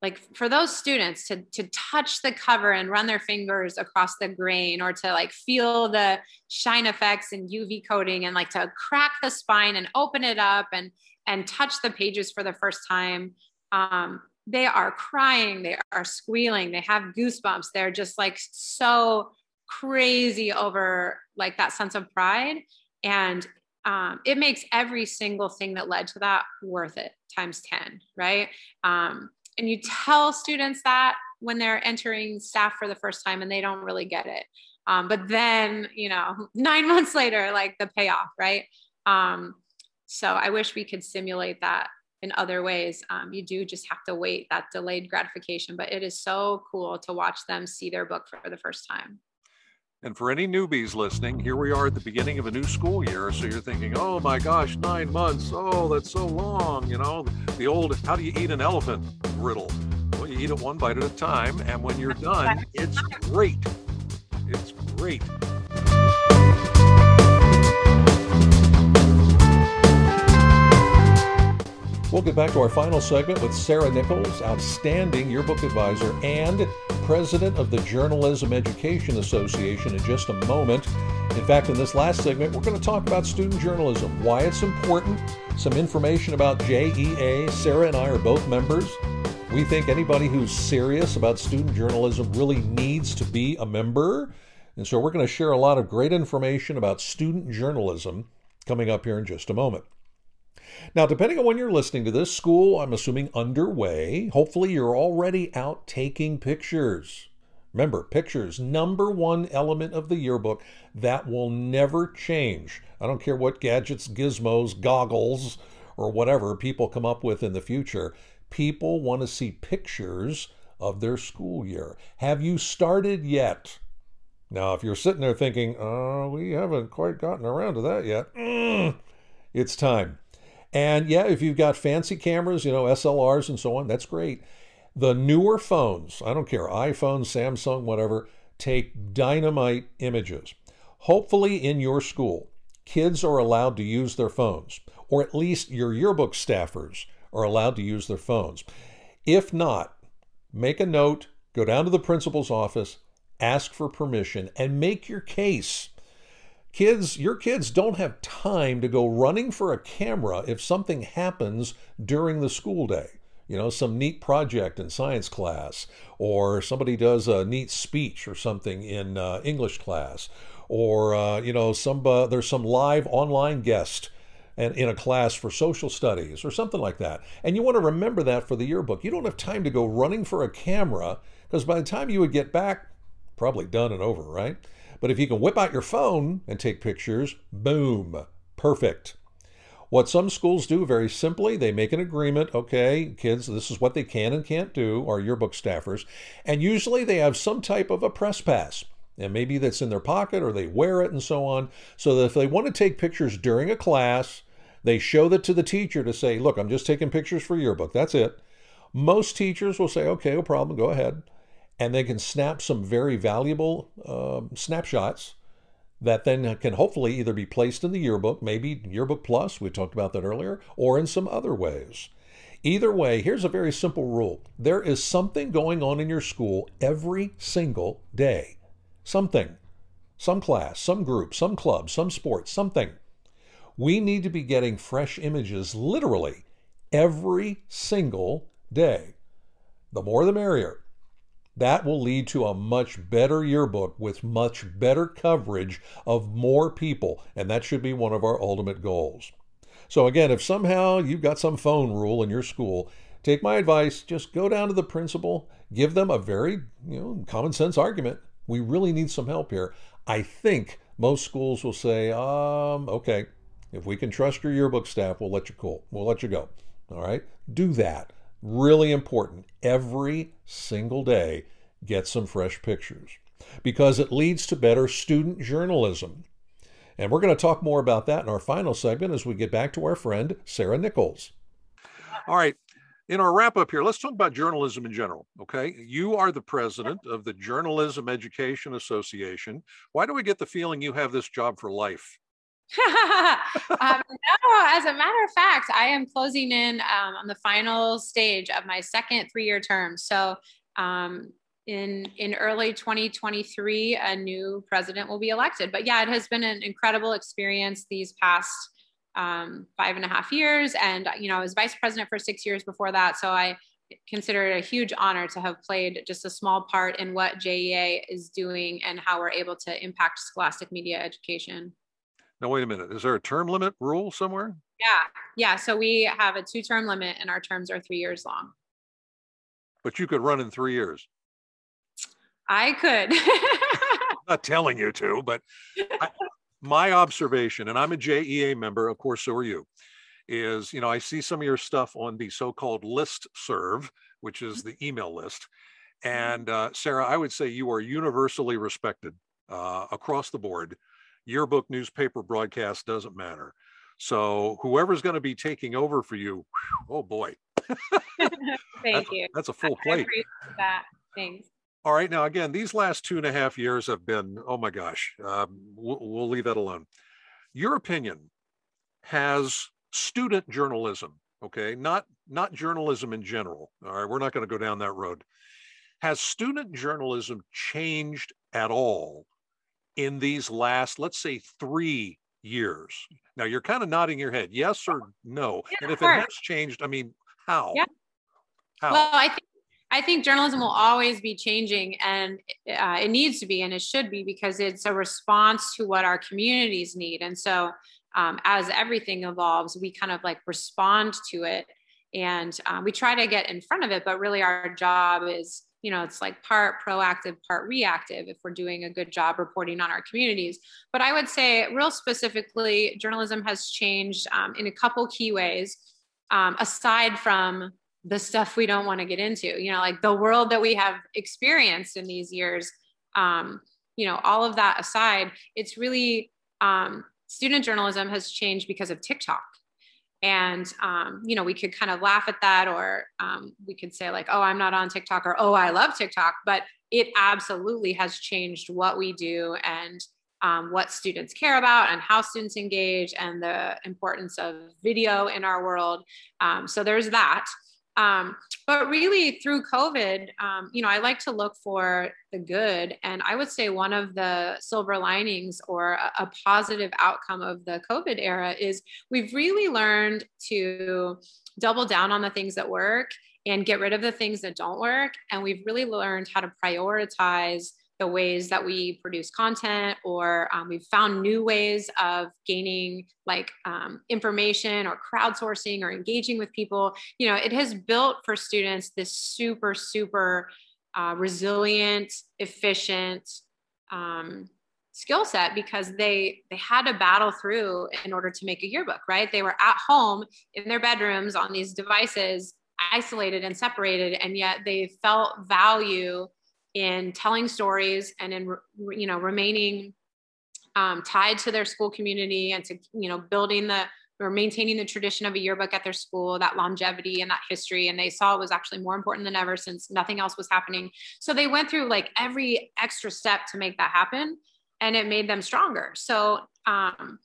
like for those students to to touch the cover and run their fingers across the grain or to like feel the shine effects and uv coating and like to crack the spine and open it up and and touch the pages for the first time um, they are crying they are squealing they have goosebumps they're just like so crazy over like that sense of pride. And um, it makes every single thing that led to that worth it times 10 right? Um, and you tell students that when they're entering staff for the first time and they don't really get it. Um, but then you know [LAUGHS] nine months later like the payoff right? Um, so i wish we could simulate that in other ways. Um, you do just have to wait that delayed gratification but it is so cool to watch them see their book for the first time and for any newbies listening, here we are at the beginning of a new school year. So you're thinking, oh my gosh, nine months. Oh, that's so long. You know, the old, how do you eat an elephant riddle? Well, you eat it one bite at a time. And when you're [LAUGHS] done, it's great. It's great. We'll get back to our final segment with Sarah Nichols, outstanding yearbook advisor and president of the Journalism Education Association, in just a moment. In fact, in this last segment, we're going to talk about student journalism, why it's important, some information about JEA. Sarah and I are both members. We think anybody who's serious about student journalism really needs to be a member. And so we're going to share a lot of great information about student journalism coming up here in just a moment. Now, depending on when you're listening to this, school, I'm assuming, underway. Hopefully, you're already out taking pictures. Remember, pictures, number one element of the yearbook that will never change. I don't care what gadgets, gizmos, goggles, or whatever people come up with in the future. People want to see pictures of their school year. Have you started yet? Now, if you're sitting there thinking, oh, we haven't quite gotten around to that yet, mm, it's time. And yeah, if you've got fancy cameras, you know, SLRs and so on, that's great. The newer phones, I don't care, iPhone, Samsung, whatever, take dynamite images. Hopefully, in your school, kids are allowed to use their phones, or at least your yearbook staffers are allowed to use their phones. If not, make a note, go down to the principal's office, ask for permission, and make your case. Kids, your kids don't have time to go running for a camera if something happens during the school day. You know, some neat project in science class, or somebody does a neat speech or something in uh, English class, or, uh, you know, some, uh, there's some live online guest and in a class for social studies or something like that. And you want to remember that for the yearbook. You don't have time to go running for a camera because by the time you would get back, probably done and over, right? But if you can whip out your phone and take pictures, boom, perfect. What some schools do very simply, they make an agreement, okay, kids, this is what they can and can't do, our yearbook staffers, and usually they have some type of a press pass. And maybe that's in their pocket or they wear it and so on. So that if they want to take pictures during a class, they show that to the teacher to say, look, I'm just taking pictures for yearbook. That's it. Most teachers will say, okay, no problem, go ahead. And they can snap some very valuable um, snapshots that then can hopefully either be placed in the yearbook, maybe Yearbook Plus, we talked about that earlier, or in some other ways. Either way, here's a very simple rule there is something going on in your school every single day. Something. Some class, some group, some club, some sport, something. We need to be getting fresh images literally every single day. The more the merrier. That will lead to a much better yearbook with much better coverage of more people, and that should be one of our ultimate goals. So, again, if somehow you've got some phone rule in your school, take my advice, just go down to the principal, give them a very you know, common sense argument. We really need some help here. I think most schools will say, um, okay, if we can trust your yearbook staff, we'll let you cool. We'll let you go. All right? Do that. Really important. Every single day, get some fresh pictures because it leads to better student journalism. And we're going to talk more about that in our final segment as we get back to our friend, Sarah Nichols. All right. In our wrap up here, let's talk about journalism in general. Okay. You are the president of the Journalism Education Association. Why do we get the feeling you have this job for life? [LAUGHS] um, no, as a matter of fact, I am closing in um, on the final stage of my second three-year term. So, um, in in early 2023, a new president will be elected. But yeah, it has been an incredible experience these past um, five and a half years, and you know, I was vice president for six years before that. So I consider it a huge honor to have played just a small part in what JEA is doing and how we're able to impact scholastic media education. Now, wait a minute. Is there a term limit rule somewhere? Yeah. Yeah. So we have a two term limit and our terms are three years long. But you could run in three years. I could. [LAUGHS] not telling you to, but I, my observation, and I'm a JEA member, of course, so are you, is, you know, I see some of your stuff on the so called listserv, which is the email list. And uh, Sarah, I would say you are universally respected uh, across the board yearbook, newspaper, broadcast doesn't matter. So whoever's going to be taking over for you, oh boy. [LAUGHS] Thank that's, you. That's a full plate. that. Thanks. All right. Now, again, these last two and a half years have been, oh my gosh, um, we'll, we'll leave that alone. Your opinion has student journalism, okay, not not journalism in general. All right, we're not going to go down that road. Has student journalism changed at all in these last, let's say, three years? Now you're kind of nodding your head, yes or no. Yeah, and if it has changed, I mean, how? Yeah. How? Well, I think I think journalism will always be changing, and uh, it needs to be, and it should be, because it's a response to what our communities need. And so, um, as everything evolves, we kind of like respond to it, and um, we try to get in front of it. But really, our job is you know it's like part proactive part reactive if we're doing a good job reporting on our communities. But i would say real specifically journalism has changed um, in a couple key ways um, aside from the stuff we don't want to get into you know like the world that we have experienced in these years um, you know all of that aside it's really um, student journalism has changed because of tiktok and um, you know we could kind of laugh at that or um, we could say like oh i'm not on tiktok or oh i love tiktok but it absolutely has changed what we do and um, what students care about and how students engage and the importance of video in our world. Um, so there's that um, but really, through COVID, um, you know, I like to look for the good. And I would say one of the silver linings or a, a positive outcome of the COVID era is we've really learned to double down on the things that work and get rid of the things that don't work. And we've really learned how to prioritize the ways that we produce content or um, we've found new ways of gaining like um, information or crowdsourcing or engaging with people. You know it has built for students this super super uh, resilient efficient um, skill set because they they had to battle through in order to make a yearbook right? They were at home in their bedrooms on these devices isolated and separated and yet they felt value in telling stories and in you know remaining um, tied to their school community and to you know building the or maintaining the tradition of a yearbook at their school that longevity and that history. And they saw it was actually more important than ever since nothing else was happening. So they went through like every extra step to make that happen and it made them stronger. So um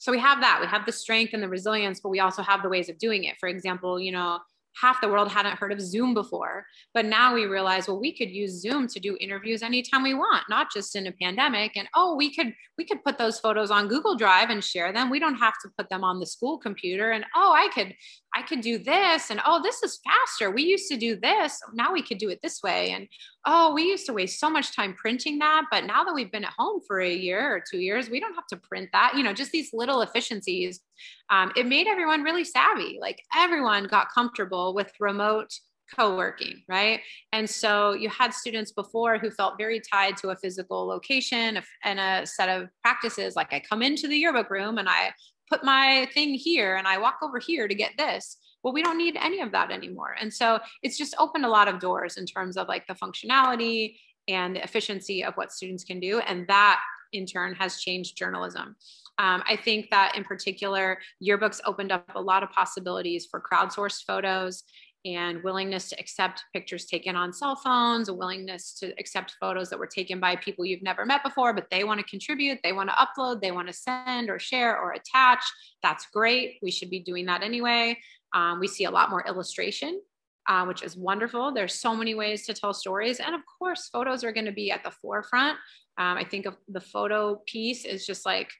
so we have that. We have the strength and the resilience but we also have the ways of doing it. For example you know half the world hadn't heard of Zoom before. But now we realize, well, we could use Zoom to do interviews anytime we want, not just in a pandemic. And oh, we could we could put those photos on Google Drive and share them. We don't have to put them on the school computer. And oh, I could I could do this. And oh, this is faster. We used to do this. Now we could do it this way. And oh, we used to waste so much time printing that. But now that we've been at home for a year or two years, we don't have to print that. You know, just these little efficiencies. Um, it made everyone really savvy. Like everyone got comfortable with remote co-working right and so you had students before who felt very tied to a physical location and a set of practices like i come into the yearbook room and i put my thing here and i walk over here to get this. Well we don't need any of that anymore. And so it's just opened a lot of doors in terms of like the functionality and the efficiency of what students can do. And that in turn has changed journalism. Um, i think that in particular yearbooks opened up a lot of possibilities for crowdsourced photos and willingness to accept pictures taken on cell phones, a willingness to accept photos that were taken by people you've never met before, but they want to contribute, they want to upload, they want to send or share or attach. That's great. We should be doing that anyway. Um, we see a lot more illustration, uh, which is wonderful. There's so many ways to tell stories. And of course, photos are going to be at the forefront. Um, I think of the photo piece is just like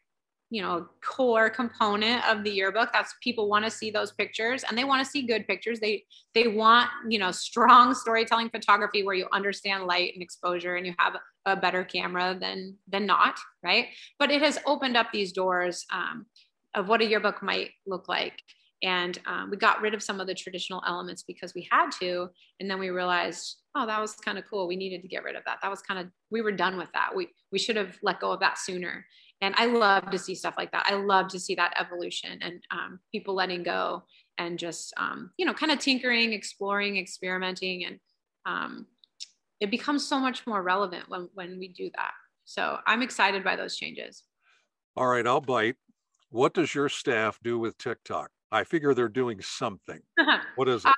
you know core component of the yearbook. That's people want to see those pictures and they want to see good pictures. They they want you know strong storytelling photography where you understand light and exposure and you have a better camera than than not right? But it has opened up these doors um, of what a yearbook might look like. And um, we got rid of some of the traditional elements because we had to and then we realized oh that was kind of cool. We needed to get rid of that. That was kind of we were done with that. We we should have let go of that sooner and i love to see stuff like that. I love to see that evolution and um, people letting go and just um, you know kind of tinkering exploring experimenting and um, it becomes so much more relevant when when we do that. So i'm excited by those changes. All right i'll bite. What does your staff do with tiktok? I figure they're doing something. [LAUGHS] What is it? uh,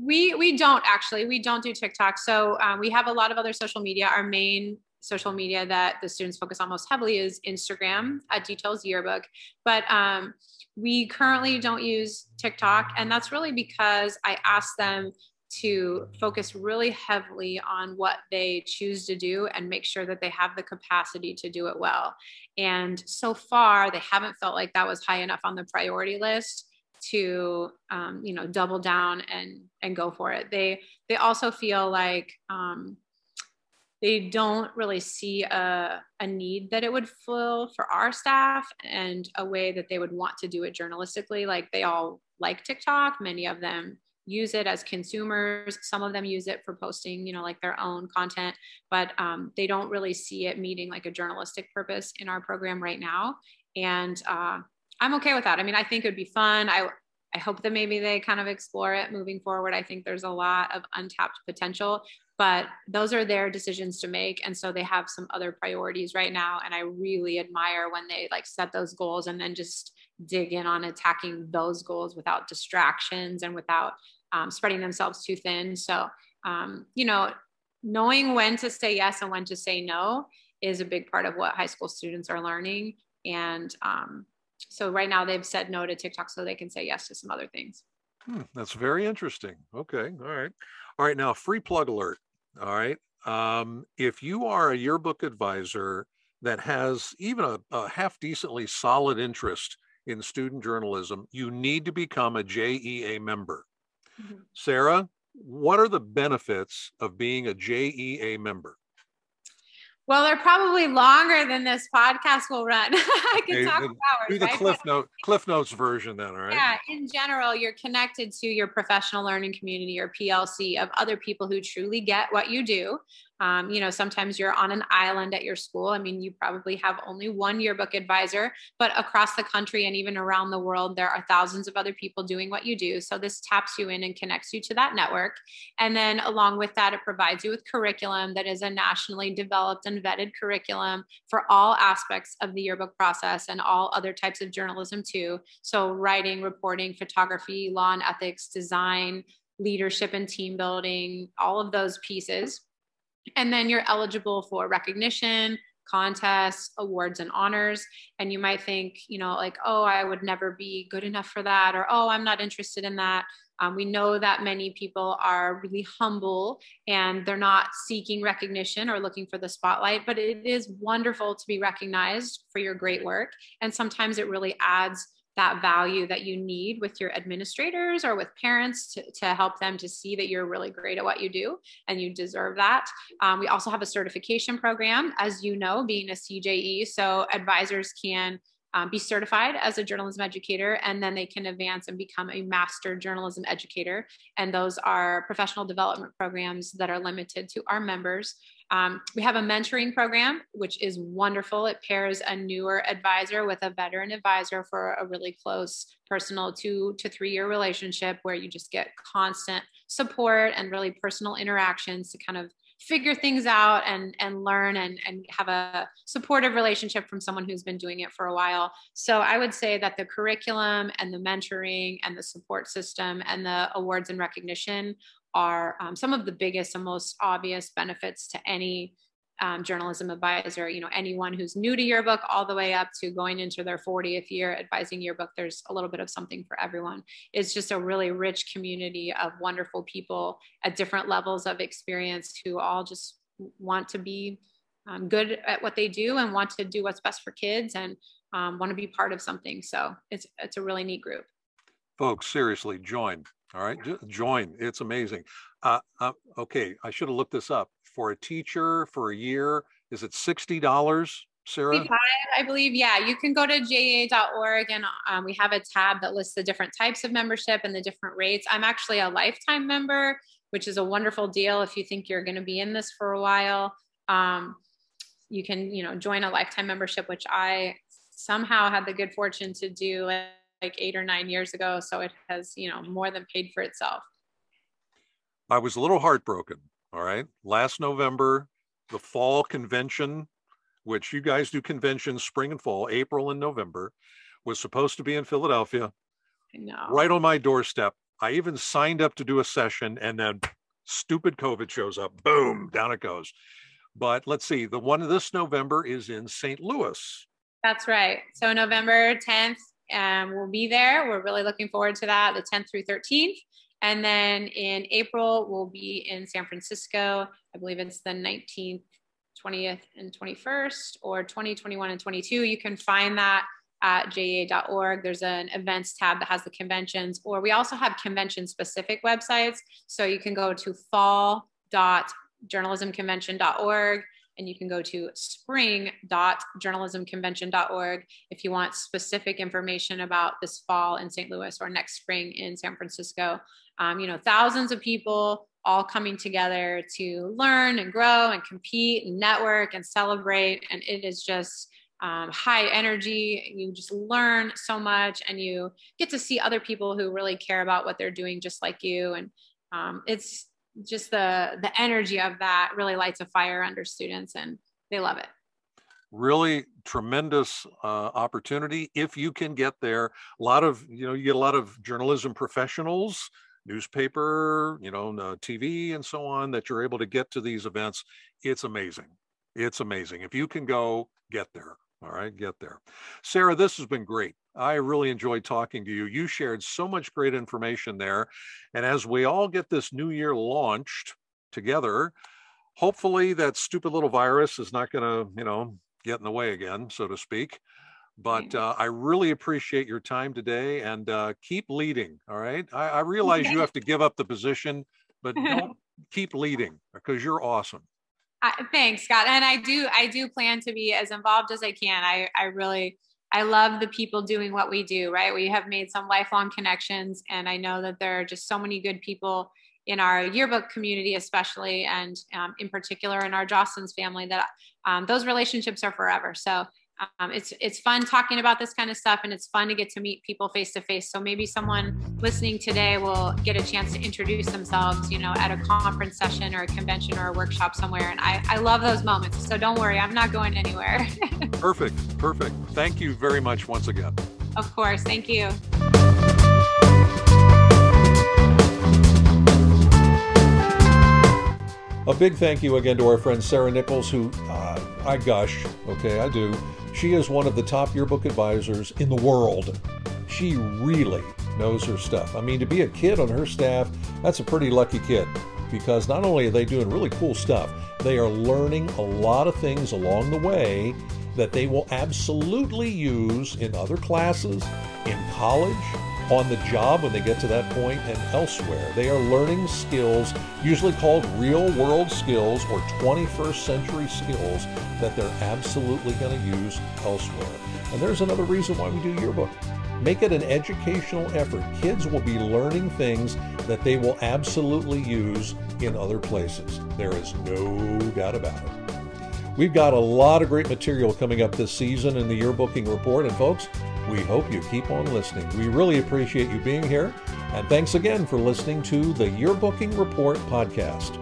we we don't actually. We don't do tiktok. So um, we have a lot of other social media. Our main social media that the students focus on most heavily is Instagram at Details Yearbook. But um, we currently don't use TikTok, and that's really because I asked them to focus really heavily on what they choose to do and make sure that they have the capacity to do it well. And so far, they haven't felt like that was high enough on the priority list to um, you know double down and and go for it. They they also feel like um, they don't really see a, a need that it would fill for our staff and a way that they would want to do it journalistically. Like they all like TikTok, many of them use it as consumers. Some of them use it for posting, you know, like their own content, but um, they don't really see it meeting like a journalistic purpose in our program right now. And uh, I'm okay with that. I mean, I think it would be fun. I I hope that maybe they kind of explore it moving forward. I think there's a lot of untapped potential but those are their decisions to make. And so they have some other priorities right now. And i really admire when they like set those goals and then just dig in on attacking those goals without distractions and without um, spreading themselves too thin. So um, you know knowing when to say yes and when to say no is a big part of what high school students are learning. And um, so right now they've said no to tiktok so they can say yes to some other things hmm, that's very interesting okay all right all right now free plug alert all right. Um, if you are a yearbook advisor that has even a, a half decently solid interest in student journalism, you need to become a JEA member. Mm-hmm. Sarah, what are the benefits of being a JEA member? Well, they're probably longer than this podcast will run. [LAUGHS] I can talk hours. Do the right? Cliff Note Cliff Notes version then, all right? Yeah, in general, you're connected to your professional learning community or PLC of other people who truly get what you do. Um, you know, sometimes you're on an island at your school. I mean, you probably have only one yearbook advisor, but across the country and even around the world, there are thousands of other people doing what you do. So this taps you in and connects you to that network. And then along with that, it provides you with curriculum that is a nationally developed and vetted curriculum for all aspects of the yearbook process and all other types of journalism too. So writing, reporting, photography, law and ethics, design, leadership and team building, all of those pieces. And then you're eligible for recognition, contests, awards, and honors. And you might think, you know, like, oh, I would never be good enough for that, or oh, I'm not interested in that. Um, we know that many people are really humble and they're not seeking recognition or looking for the spotlight, but it is wonderful to be recognized for your great work. And sometimes it really adds that value that you need with your administrators or with parents to, to help them to see that you're really great at what you do and you deserve that. Um, we also have a certification program, as you know, being a CJE. So advisors can um, be certified as a journalism educator, and then they can advance and become a master journalism educator. And those are professional development programs that are limited to our members. Um, we have a mentoring program, which is wonderful. It pairs a newer advisor with a veteran advisor for a really close personal two to three year relationship where you just get constant support and really personal interactions to kind of figure things out and and learn and and have a supportive relationship from someone who's been doing it for a while so i would say that the curriculum and the mentoring and the support system and the awards and recognition are um, some of the biggest and most obvious benefits to any um, journalism advisor. You know, anyone who's new to yearbook, all the way up to going into their 40th year advising yearbook, there's a little bit of something for everyone. It's just a really rich community of wonderful people at different levels of experience who all just want to be um, good at what they do and want to do what's best for kids and um, want to be part of something. So it's it's a really neat group. Folks, seriously, join. All right, join. It's amazing. Uh, uh, okay, I should have looked this up. For a teacher for a year, is it sixty dollars, Sarah? I believe. Yeah, you can go to jea.org and um, we have a tab that lists the different types of membership and the different rates. I'm actually a lifetime member, which is a wonderful deal if you think you're going to be in this for a while. Um, you can, you know, join a lifetime membership, which I somehow had the good fortune to do like eight or nine years ago. So it has, you know, more than paid for itself. I was a little heartbroken. All right. Last November, the fall convention, which you guys do conventions spring and fall, April and November, was supposed to be in Philadelphia. Right on my doorstep. I even signed up to do a session and then stupid COVID shows up. Boom, down it goes. But let's see, the one this November is in St. Louis. That's right. So November 10th um, we'll be there. We're really looking forward to that, the 10th through 13th. And then in April, we'll be in San Francisco. I believe it's the 19th, 20th, and 21st, or 20, 21, and 22. You can find that at jea.org. There's an events tab that has the conventions, or we also have convention specific websites. So you can go to fall.journalismconvention.org and you can go to spring.journalismconvention.org if you want specific information about this fall in St. Louis or next spring in San Francisco. Um, you know, thousands of people all coming together to learn and grow and compete and network and celebrate. And it is just um, high energy. You just learn so much and you get to see other people who really care about what they're doing just like you. And um, it's just the the energy of that really lights a fire under students and they love it. Really tremendous uh, opportunity if you can get there. A lot of you know you get a lot of journalism professionals newspaper you know uh, tv and so on that you're able to get to these events. It's amazing. It's amazing. If you can go get there all right, get there. Sarah, this has been great. I really enjoyed talking to you. You shared so much great information there. And as we all get this new year launched together, hopefully that stupid little virus is not going to, you know, get in the way again, so to speak. But uh, I really appreciate your time today and uh, keep leading. All right. I, I realize you [LAUGHS] have to give up the position, but don't [LAUGHS] keep leading because you're awesome. I, thanks, Scott. And I do, I do plan to be as involved as I can. I, I really, I love the people doing what we do. Right, we have made some lifelong connections, and I know that there are just so many good people in our yearbook community, especially, and um, in particular in our Jostens family, that um, those relationships are forever. So um, it's it's fun talking about this kind of stuff, and it's fun to get to meet people face to face. So maybe someone listening today will get a chance to introduce themselves, you know, at a conference session or a convention or a workshop somewhere. And I, I love those moments. So don't worry, I'm not going anywhere. [LAUGHS] perfect, perfect. Thank you very much once again. Of course, thank you. A big thank you again to our friend Sarah Nichols, who uh, I gush, okay, I do. She is one of the top yearbook advisors in the world. She really knows her stuff. I mean, to be a kid on her staff, that's a pretty lucky kid because not only are they doing really cool stuff, they are learning a lot of things along the way that they will absolutely use in other classes, in college, on the job when they get to that point and elsewhere. They are learning skills, usually called real world skills or 21st century skills, that they're absolutely going to use elsewhere. And there's another reason why we do yearbook. Make it an educational effort. Kids will be learning things that they will absolutely use in other places. There is no doubt about it. We've got a lot of great material coming up this season in the yearbooking report, and folks, we hope you keep on listening. We really appreciate you being here, and thanks again for listening to the Yearbooking Report podcast.